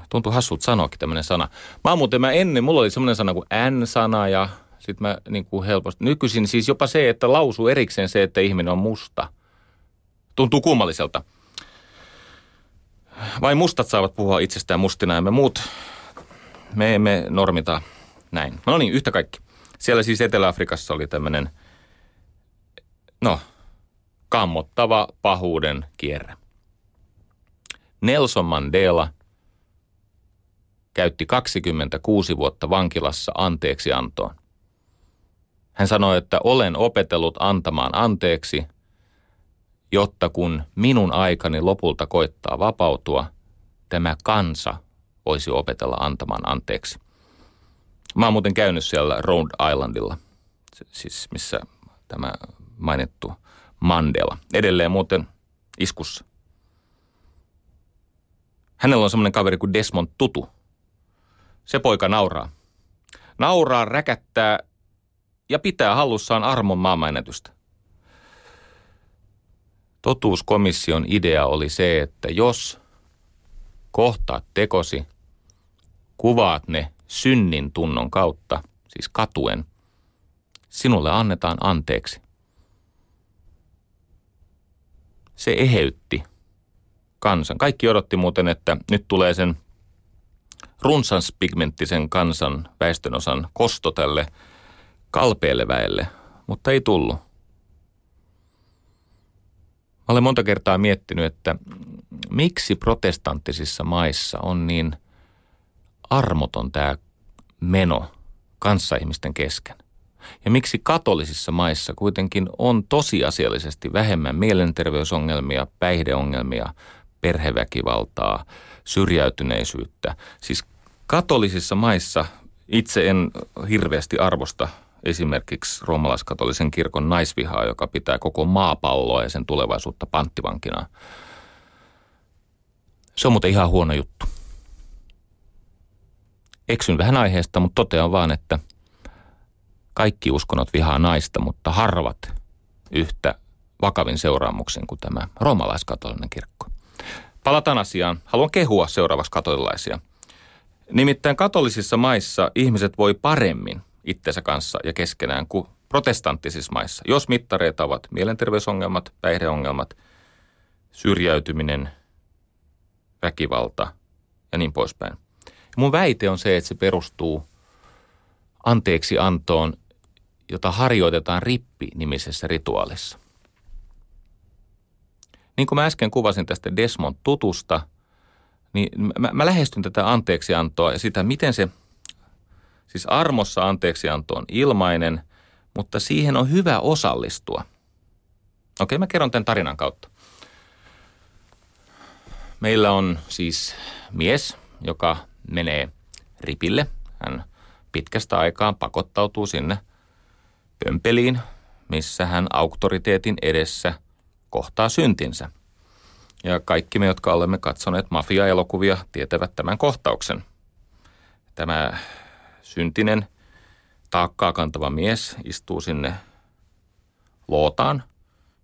B: Tuntuu hassulta sanoakin tämmöinen sana. Mä muuten, mä ennen, mulla oli semmoinen sana kuin N-sana ja sitten mä niin kuin helposti. Nykyisin siis jopa se, että lausuu erikseen se, että ihminen on musta. Tuntuu kummalliselta. Vain mustat saavat puhua itsestään mustina ja me muut, me emme normita näin. No niin, yhtä kaikki. Siellä siis Etelä-Afrikassa oli tämmöinen, no, kammottava pahuuden kierre. Nelson Mandela käytti 26 vuotta vankilassa anteeksi antoon. Hän sanoi, että olen opetellut antamaan anteeksi, jotta kun minun aikani lopulta koittaa vapautua, tämä kansa voisi opetella antamaan anteeksi. Mä oon muuten käynyt siellä Rhode Islandilla, siis missä tämä mainittu Mandela. Edelleen muuten iskussa. Hänellä on semmoinen kaveri kuin Desmond Tutu. Se poika nauraa. Nauraa, räkättää ja pitää hallussaan armon maailmanennätystä. Totuuskomission idea oli se, että jos kohtaat tekosi, kuvaat ne synnin tunnon kautta, siis katuen, sinulle annetaan anteeksi. Se eheytti kansan. Kaikki odotti muuten, että nyt tulee sen runsanspigmenttisen kansan väestönosan kosto tälle kalpeelle väelle, mutta ei tullut. Mä olen monta kertaa miettinyt, että miksi protestanttisissa maissa on niin armoton tämä meno kanssaihmisten kesken. Ja miksi katolisissa maissa kuitenkin on tosiasiallisesti vähemmän mielenterveysongelmia, päihdeongelmia, perheväkivaltaa, syrjäytyneisyyttä. Siis katolisissa maissa itse en hirveästi arvosta esimerkiksi roomalaiskatolisen kirkon naisvihaa, joka pitää koko maapalloa ja sen tulevaisuutta panttivankina. Se on muuten ihan huono juttu. Eksyn vähän aiheesta, mutta totean vaan, että kaikki uskonnot vihaa naista, mutta harvat yhtä vakavin seuraamuksen kuin tämä roomalaiskatolinen kirkko. Palataan asiaan. Haluan kehua seuraavaksi katolilaisia. Nimittäin katolisissa maissa ihmiset voi paremmin itsensä kanssa ja keskenään kuin protestanttisissa maissa. Jos mittareita ovat mielenterveysongelmat, päihdeongelmat, syrjäytyminen, väkivalta ja niin poispäin. Mun väite on se, että se perustuu anteeksi antoon, jota harjoitetaan rippi-nimisessä rituaalissa. Niin kuin mä äsken kuvasin tästä Desmond Tutusta, niin mä, mä lähestyn tätä anteeksiantoa ja sitä, miten se – Siis armossa anteeksianto on ilmainen, mutta siihen on hyvä osallistua. Okei, mä kerron tämän tarinan kautta. Meillä on siis mies, joka menee ripille. Hän pitkästä aikaa pakottautuu sinne pömpeliin, missä hän auktoriteetin edessä kohtaa syntinsä. Ja kaikki me, jotka olemme katsoneet mafia-elokuvia, tietävät tämän kohtauksen. Tämä syntinen, taakkaa kantava mies istuu sinne lootaan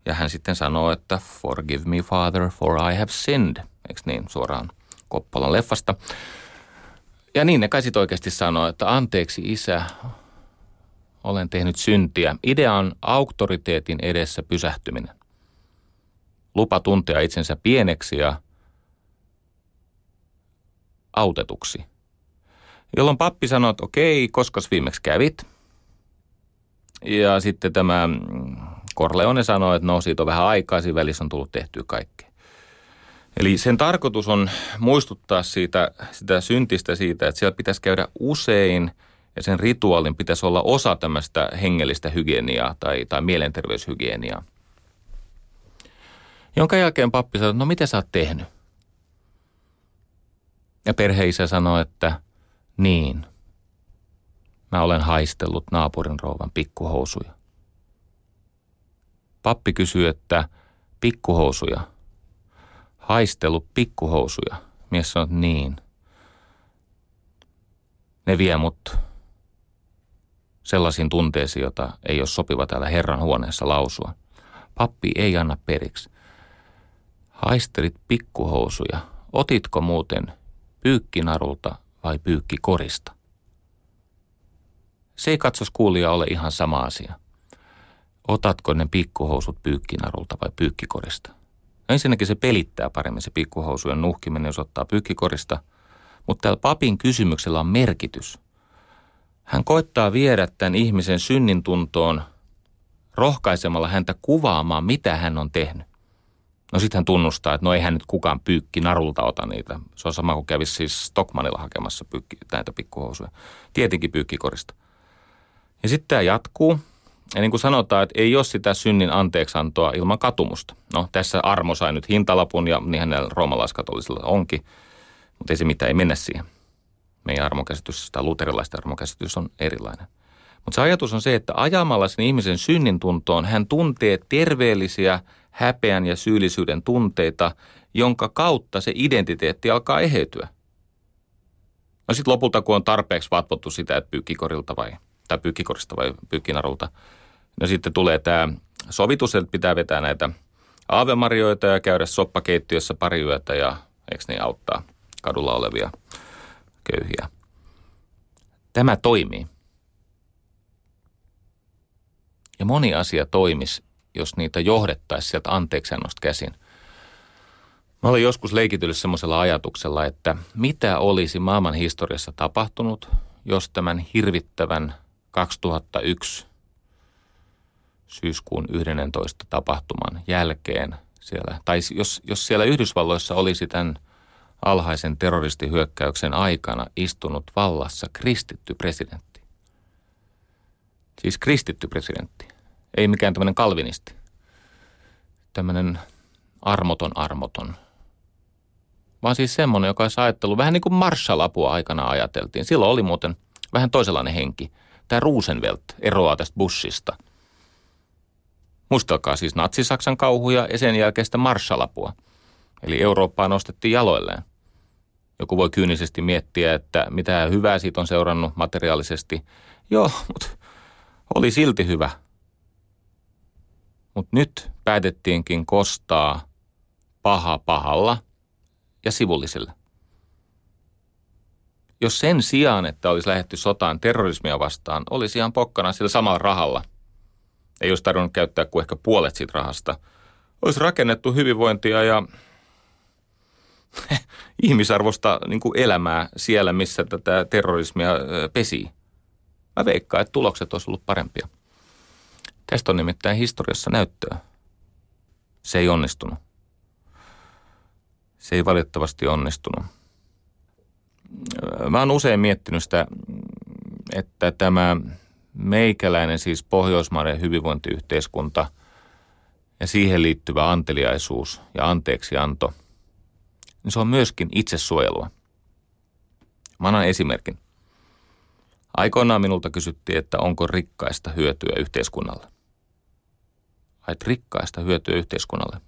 B: ja hän sitten sanoo, että forgive me father for I have sinned, eikö niin suoraan Koppolan leffasta. Ja niin ne kai sitten oikeasti sanoo, että anteeksi isä, olen tehnyt syntiä. Idea on auktoriteetin edessä pysähtyminen. Lupa tuntea itsensä pieneksi ja autetuksi – jolloin pappi sanoi, että okei, koska viimeksi kävit. Ja sitten tämä Corleone sanoi, että no siitä on vähän aikaa, siinä välissä on tullut tehtyä kaikkea. Eli sen tarkoitus on muistuttaa siitä, sitä syntistä siitä, että siellä pitäisi käydä usein ja sen rituaalin pitäisi olla osa tämmöistä hengellistä hygieniaa tai, tai mielenterveyshygieniaa. Jonka jälkeen pappi sanoi, että no mitä sä oot tehnyt? Ja perheisä sanoi, että niin. Mä olen haistellut naapurin rouvan pikkuhousuja. Pappi kysyy, että pikkuhousuja. Haistellut pikkuhousuja. Mies sanoo, niin. Ne vie mut sellaisiin tunteisiin, jota ei ole sopiva täällä Herran huoneessa lausua. Pappi ei anna periksi. Haistelit pikkuhousuja. Otitko muuten pyykkinarulta vai pyykkikorista? Se ei katsos kuulija ole ihan sama asia. Otatko ne pikkuhousut pyykkinarulta vai pyykkikorista? Ensinnäkin se pelittää paremmin se pikkuhousujen nuhkiminen, jos ottaa pyykkikorista. Mutta täällä papin kysymyksellä on merkitys. Hän koittaa viedä tämän ihmisen synnin tuntoon rohkaisemalla häntä kuvaamaan, mitä hän on tehnyt. No sitten hän tunnustaa, että no eihän nyt kukaan pyykki narulta ota niitä. Se on sama kuin kävisi siis Stockmanilla hakemassa pyykki, näitä pikkuhousuja. Tietenkin pyykkikorista. Ja sitten tämä jatkuu. Ja niin kuin sanotaan, että ei ole sitä synnin anteeksantoa ilman katumusta. No tässä Armo sai nyt hintalapun ja niin hänellä roomalaiskatolisilla onkin. Mutta ei se mitään, ei mennä siihen. Meidän armokäsitys tai luterilaisten armokäsitys on erilainen. Mutta se ajatus on se, että ajamalla sen ihmisen synnin tuntoon hän tuntee terveellisiä häpeän ja syyllisyyden tunteita, jonka kautta se identiteetti alkaa eheytyä. No sitten lopulta, kun on tarpeeksi vatvottu sitä, että pyykkikorilta vai, tai pyykkikorista vai pyykkinarulta, no sitten tulee tämä sovitus, että pitää vetää näitä aavemarjoita ja käydä soppakeittiössä pari yötä ja eikö niin auttaa kadulla olevia köyhiä. Tämä toimii. Ja moni asia toimisi, jos niitä johdettaisiin sieltä anteeksiannosta käsin. Mä olin joskus leikitynyt semmoisella ajatuksella, että mitä olisi maailman historiassa tapahtunut, jos tämän hirvittävän 2001 syyskuun 11 tapahtuman jälkeen siellä, tai jos, jos siellä Yhdysvalloissa olisi tämän alhaisen terroristihyökkäyksen aikana istunut vallassa kristitty presidentti. Siis kristitty presidentti. Ei mikään tämmöinen kalvinisti. Tämmöinen armoton armoton. Vaan siis semmoinen, joka olisi ajatellut vähän niin kuin Marshall-apua aikana ajateltiin. Silloin oli muuten vähän toisenlainen henki. Tämä Roosevelt eroaa tästä Bushista. Muistelkaa siis Natsi-Saksan kauhuja ja sen jälkeistä Marshall-apua. Eli Eurooppaa nostettiin jaloilleen. Joku voi kyynisesti miettiä, että mitä hyvää siitä on seurannut materiaalisesti. Joo, mutta oli silti hyvä. Mutta nyt päätettiinkin kostaa paha pahalla ja sivullisilla. Jos sen sijaan, että olisi lähetty sotaan terrorismia vastaan, olisi ihan pokkana sillä samalla rahalla. Ei olisi tarvinnut käyttää kuin ehkä puolet siitä rahasta. Olisi rakennettu hyvinvointia ja ihmisarvosta niin kuin elämää siellä, missä tätä terrorismia pesii. Mä veikkaan, että tulokset olisi ollut parempia. Tästä on nimittäin historiassa näyttöä. Se ei onnistunut. Se ei valitettavasti onnistunut. Mä oon usein miettinyt sitä, että tämä meikäläinen, siis Pohjoismaiden hyvinvointiyhteiskunta ja siihen liittyvä anteliaisuus ja anteeksianto – niin se on myöskin itsesuojelua. Mä annan esimerkin. Aikoinaan minulta kysyttiin, että onko rikkaista hyötyä yhteiskunnalle. Ai, rikkaista hyötyä yhteiskunnalle.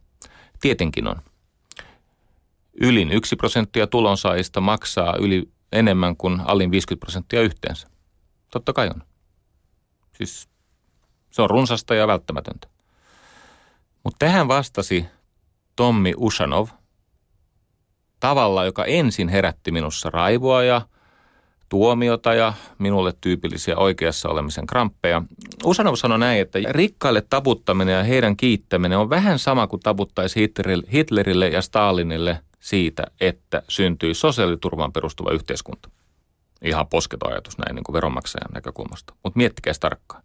B: Tietenkin on. Ylin yksi prosenttia tulonsaajista maksaa yli enemmän kuin alin 50 prosenttia yhteensä. Totta kai on. Siis se on runsasta ja välttämätöntä. Mutta tähän vastasi Tommi Ushanov, tavalla, joka ensin herätti minussa raivoa ja tuomiota ja minulle tyypillisiä oikeassa olemisen kramppeja. Usanov sanoi näin, että rikkaille taputtaminen ja heidän kiittäminen on vähän sama kuin taputtaisi Hitlerille ja Stalinille siitä, että syntyi sosiaaliturvaan perustuva yhteiskunta. Ihan posketon ajatus näin niin kuin veronmaksajan näkökulmasta. Mutta miettikää tarkkaan.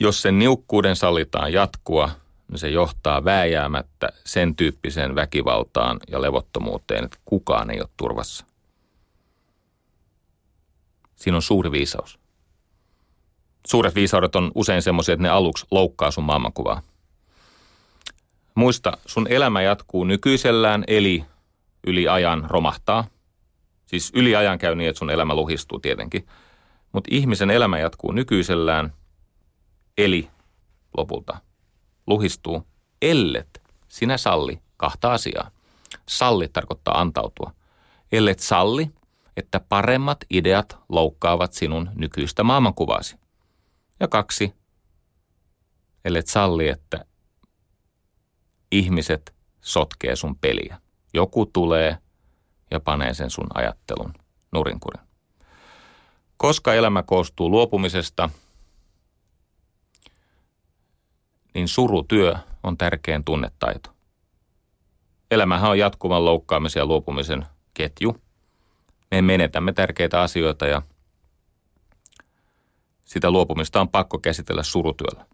B: Jos sen niukkuuden sallitaan jatkua, niin se johtaa vääjäämättä sen tyyppiseen väkivaltaan ja levottomuuteen, että kukaan ei ole turvassa. Siinä on suuri viisaus. Suuret viisaudet on usein semmoisia, että ne aluksi loukkaa sun maailmankuvaa. Muista, sun elämä jatkuu nykyisellään, eli yli ajan romahtaa. Siis yli ajan käy niin, että sun elämä luhistuu tietenkin. Mutta ihmisen elämä jatkuu nykyisellään, eli lopulta luhistuu, ellet sinä salli kahta asiaa. Salli tarkoittaa antautua. Ellet salli, että paremmat ideat loukkaavat sinun nykyistä maailmankuvaasi. Ja kaksi, ellei salli, että ihmiset sotkee sun peliä. Joku tulee ja panee sen sun ajattelun nurinkurin. Koska elämä koostuu luopumisesta, niin surutyö on tärkein tunnetaito. Elämähän on jatkuvan loukkaamisen ja luopumisen ketju. Me menetämme tärkeitä asioita ja sitä luopumista on pakko käsitellä surutyöllä.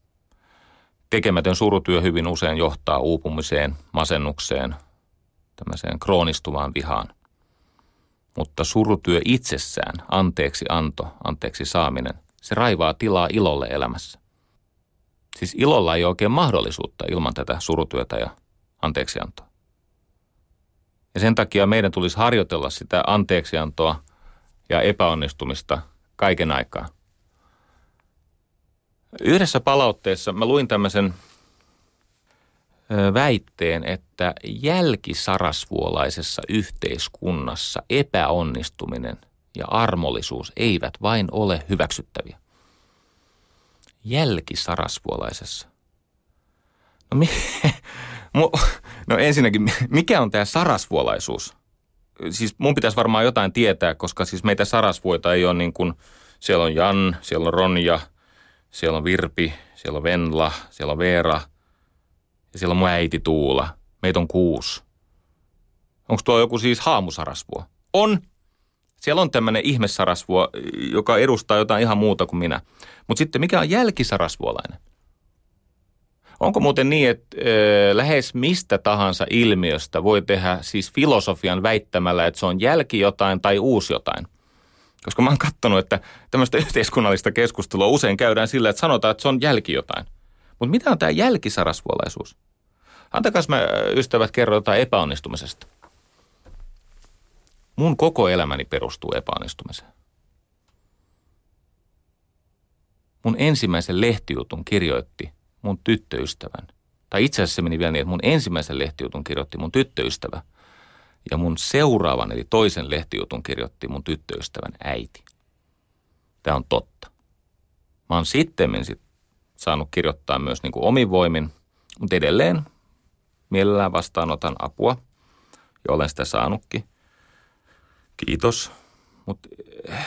B: Tekemätön surutyö hyvin usein johtaa uupumiseen, masennukseen, tämmöiseen kroonistuvaan vihaan. Mutta surutyö itsessään, anteeksi anto, anteeksi saaminen, se raivaa tilaa ilolle elämässä. Siis ilolla ei ole oikein mahdollisuutta ilman tätä surutyötä ja anteeksiantoa. Ja sen takia meidän tulisi harjoitella sitä anteeksiantoa ja epäonnistumista kaiken aikaa. Yhdessä palautteessa mä luin tämmöisen väitteen, että jälkisarasvuolaisessa yhteiskunnassa epäonnistuminen ja armollisuus eivät vain ole hyväksyttäviä. Jälkisarasvuolaisessa. No, mi- no ensinnäkin, mikä on tämä sarasvuolaisuus? Siis mun pitäisi varmaan jotain tietää, koska siis meitä sarasvuoita ei ole niin kuin, siellä on Jan, siellä on Ronja, siellä on Virpi, siellä on Venla, siellä on Veera – ja siellä on mun äiti Tuula. Meitä on kuusi. Onko tuo joku siis haamusarasvuo? On. Siellä on tämmöinen ihmessarasvuo, joka edustaa jotain ihan muuta kuin minä. Mutta sitten mikä on jälkisarasvuolainen? Onko muuten niin, että ö, lähes mistä tahansa ilmiöstä voi tehdä siis filosofian väittämällä, että se on jälki jotain tai uusi jotain? Koska mä oon katsonut, että tämmöistä yhteiskunnallista keskustelua usein käydään sillä, että sanotaan, että se on jälki jotain. Mutta mitä on tämä jälkisarasvuolaisuus? Antakas mä ystävät kerro jotain epäonnistumisesta. Mun koko elämäni perustuu epäonnistumiseen. Mun ensimmäisen lehtijutun kirjoitti mun tyttöystävän. Tai itse asiassa se meni vielä niin, että mun ensimmäisen lehtijutun kirjoitti mun tyttöystävä. Ja mun seuraavan eli toisen lehtijutun kirjoitti mun tyttöystävän äiti. Tämä on totta. Mä oon sitten sit saanut kirjoittaa myös niin kuin omin voimin, mutta edelleen mielellään vastaanotan apua ja olen sitä saanutkin. Kiitos. Mutta eh,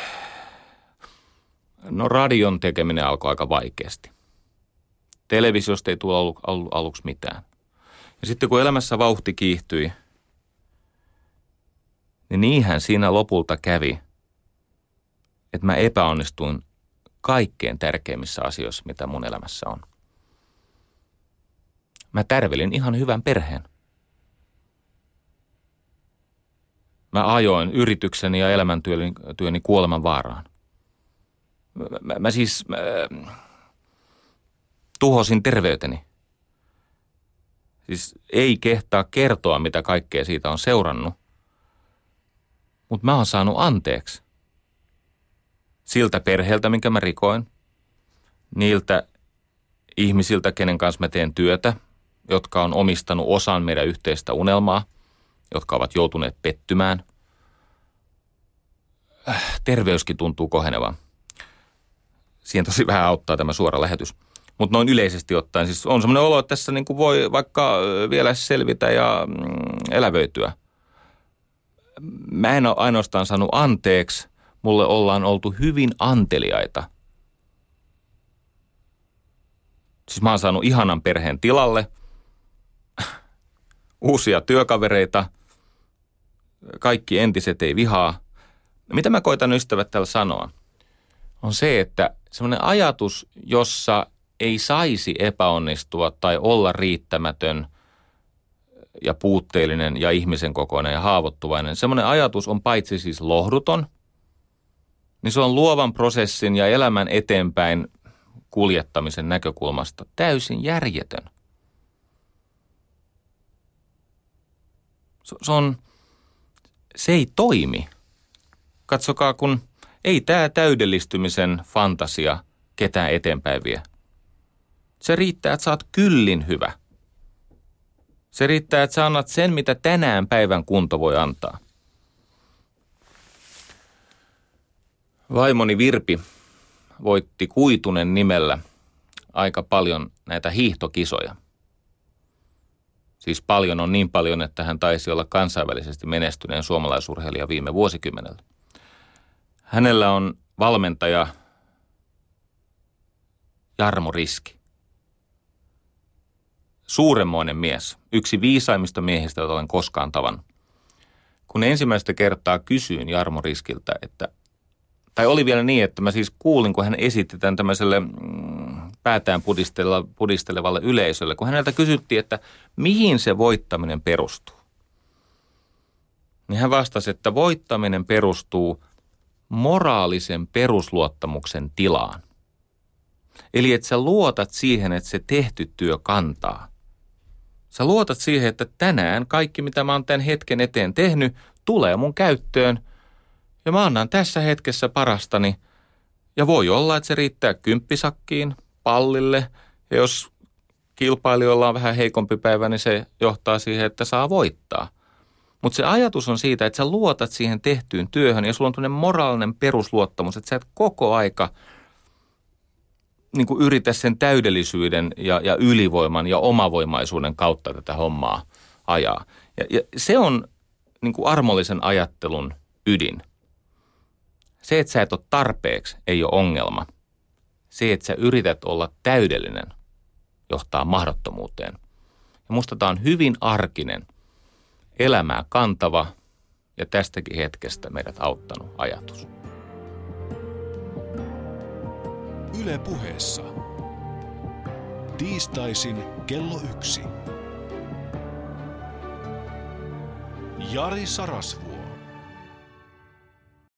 B: no radion tekeminen alkoi aika vaikeasti. Televisiosta ei tule alu, alu, aluksi mitään. Ja sitten kun elämässä vauhti kiihtyi, niin niinhän siinä lopulta kävi, että mä epäonnistuin kaikkein tärkeimmissä asioissa, mitä mun elämässä on. Mä tärvelin ihan hyvän perheen. Mä ajoin yritykseni ja elämäntyöni kuoleman vaaraan. Mä, mä, mä siis mä, tuhosin terveyteni. Siis ei kehtaa kertoa, mitä kaikkea siitä on seurannut. Mutta mä oon saanut anteeksi. Siltä perheeltä, minkä mä rikoin. Niiltä ihmisiltä, kenen kanssa mä teen työtä – jotka on omistanut osan meidän yhteistä unelmaa, jotka ovat joutuneet pettymään. Äh, terveyskin tuntuu kohenevan. Siihen tosi vähän auttaa tämä suora lähetys. Mutta noin yleisesti ottaen, siis on semmoinen olo, että tässä niin kuin voi vaikka vielä selvitä ja mm, elävöityä. Mä en ole ainoastaan saanut anteeksi, mulle ollaan oltu hyvin anteliaita. Siis mä oon saanut ihanan perheen tilalle – uusia työkavereita, kaikki entiset ei vihaa. Mitä mä koitan ystävät täällä sanoa, on se, että semmoinen ajatus, jossa ei saisi epäonnistua tai olla riittämätön ja puutteellinen ja ihmisen kokoinen ja haavoittuvainen, semmoinen ajatus on paitsi siis lohduton, niin se on luovan prosessin ja elämän eteenpäin kuljettamisen näkökulmasta täysin järjetön. se on, se ei toimi. Katsokaa, kun ei tämä täydellistymisen fantasia ketään eteenpäin vie. Se riittää, että oot kyllin hyvä. Se riittää, että sä annat sen, mitä tänään päivän kunto voi antaa. Vaimoni Virpi voitti Kuitunen nimellä aika paljon näitä hiihtokisoja. Siis paljon on niin paljon, että hän taisi olla kansainvälisesti menestyneen suomalaisurheilija viime vuosikymmenellä. Hänellä on valmentaja Jarmo Riski. Suuremmoinen mies, yksi viisaimmista miehistä, joita olen koskaan tavannut. Kun ensimmäistä kertaa kysyin Jarmo Riskiltä, että tai oli vielä niin, että mä siis kuulin, kun hän esitti tämän tämmöiselle mm, päätään pudistelevalle yleisölle, kun häneltä kysyttiin, että mihin se voittaminen perustuu. Niin hän vastasi, että voittaminen perustuu moraalisen perusluottamuksen tilaan. Eli että sä luotat siihen, että se tehty työ kantaa. Sä luotat siihen, että tänään kaikki, mitä mä oon tämän hetken eteen tehnyt, tulee mun käyttöön. Ja mä annan tässä hetkessä parastani. Ja voi olla, että se riittää kymppisakkiin, pallille. Ja jos kilpailijoilla on vähän heikompi päivä, niin se johtaa siihen, että saa voittaa. Mutta se ajatus on siitä, että sä luotat siihen tehtyyn työhön ja sulla on moraalinen perusluottamus, että sä et koko aika – niin kuin yritä sen täydellisyyden ja, ja ylivoiman ja omavoimaisuuden kautta tätä hommaa ajaa. Ja, ja se on niin kuin armollisen ajattelun ydin. Se, että sä et ole tarpeeksi, ei ole ongelma. Se, että sä yrität olla täydellinen, johtaa mahdottomuuteen. Ja musta tämä on hyvin arkinen, elämää kantava ja tästäkin hetkestä meidät auttanut ajatus.
A: Yle puheessa. Tiistaisin kello yksi. Jari Sarasvu.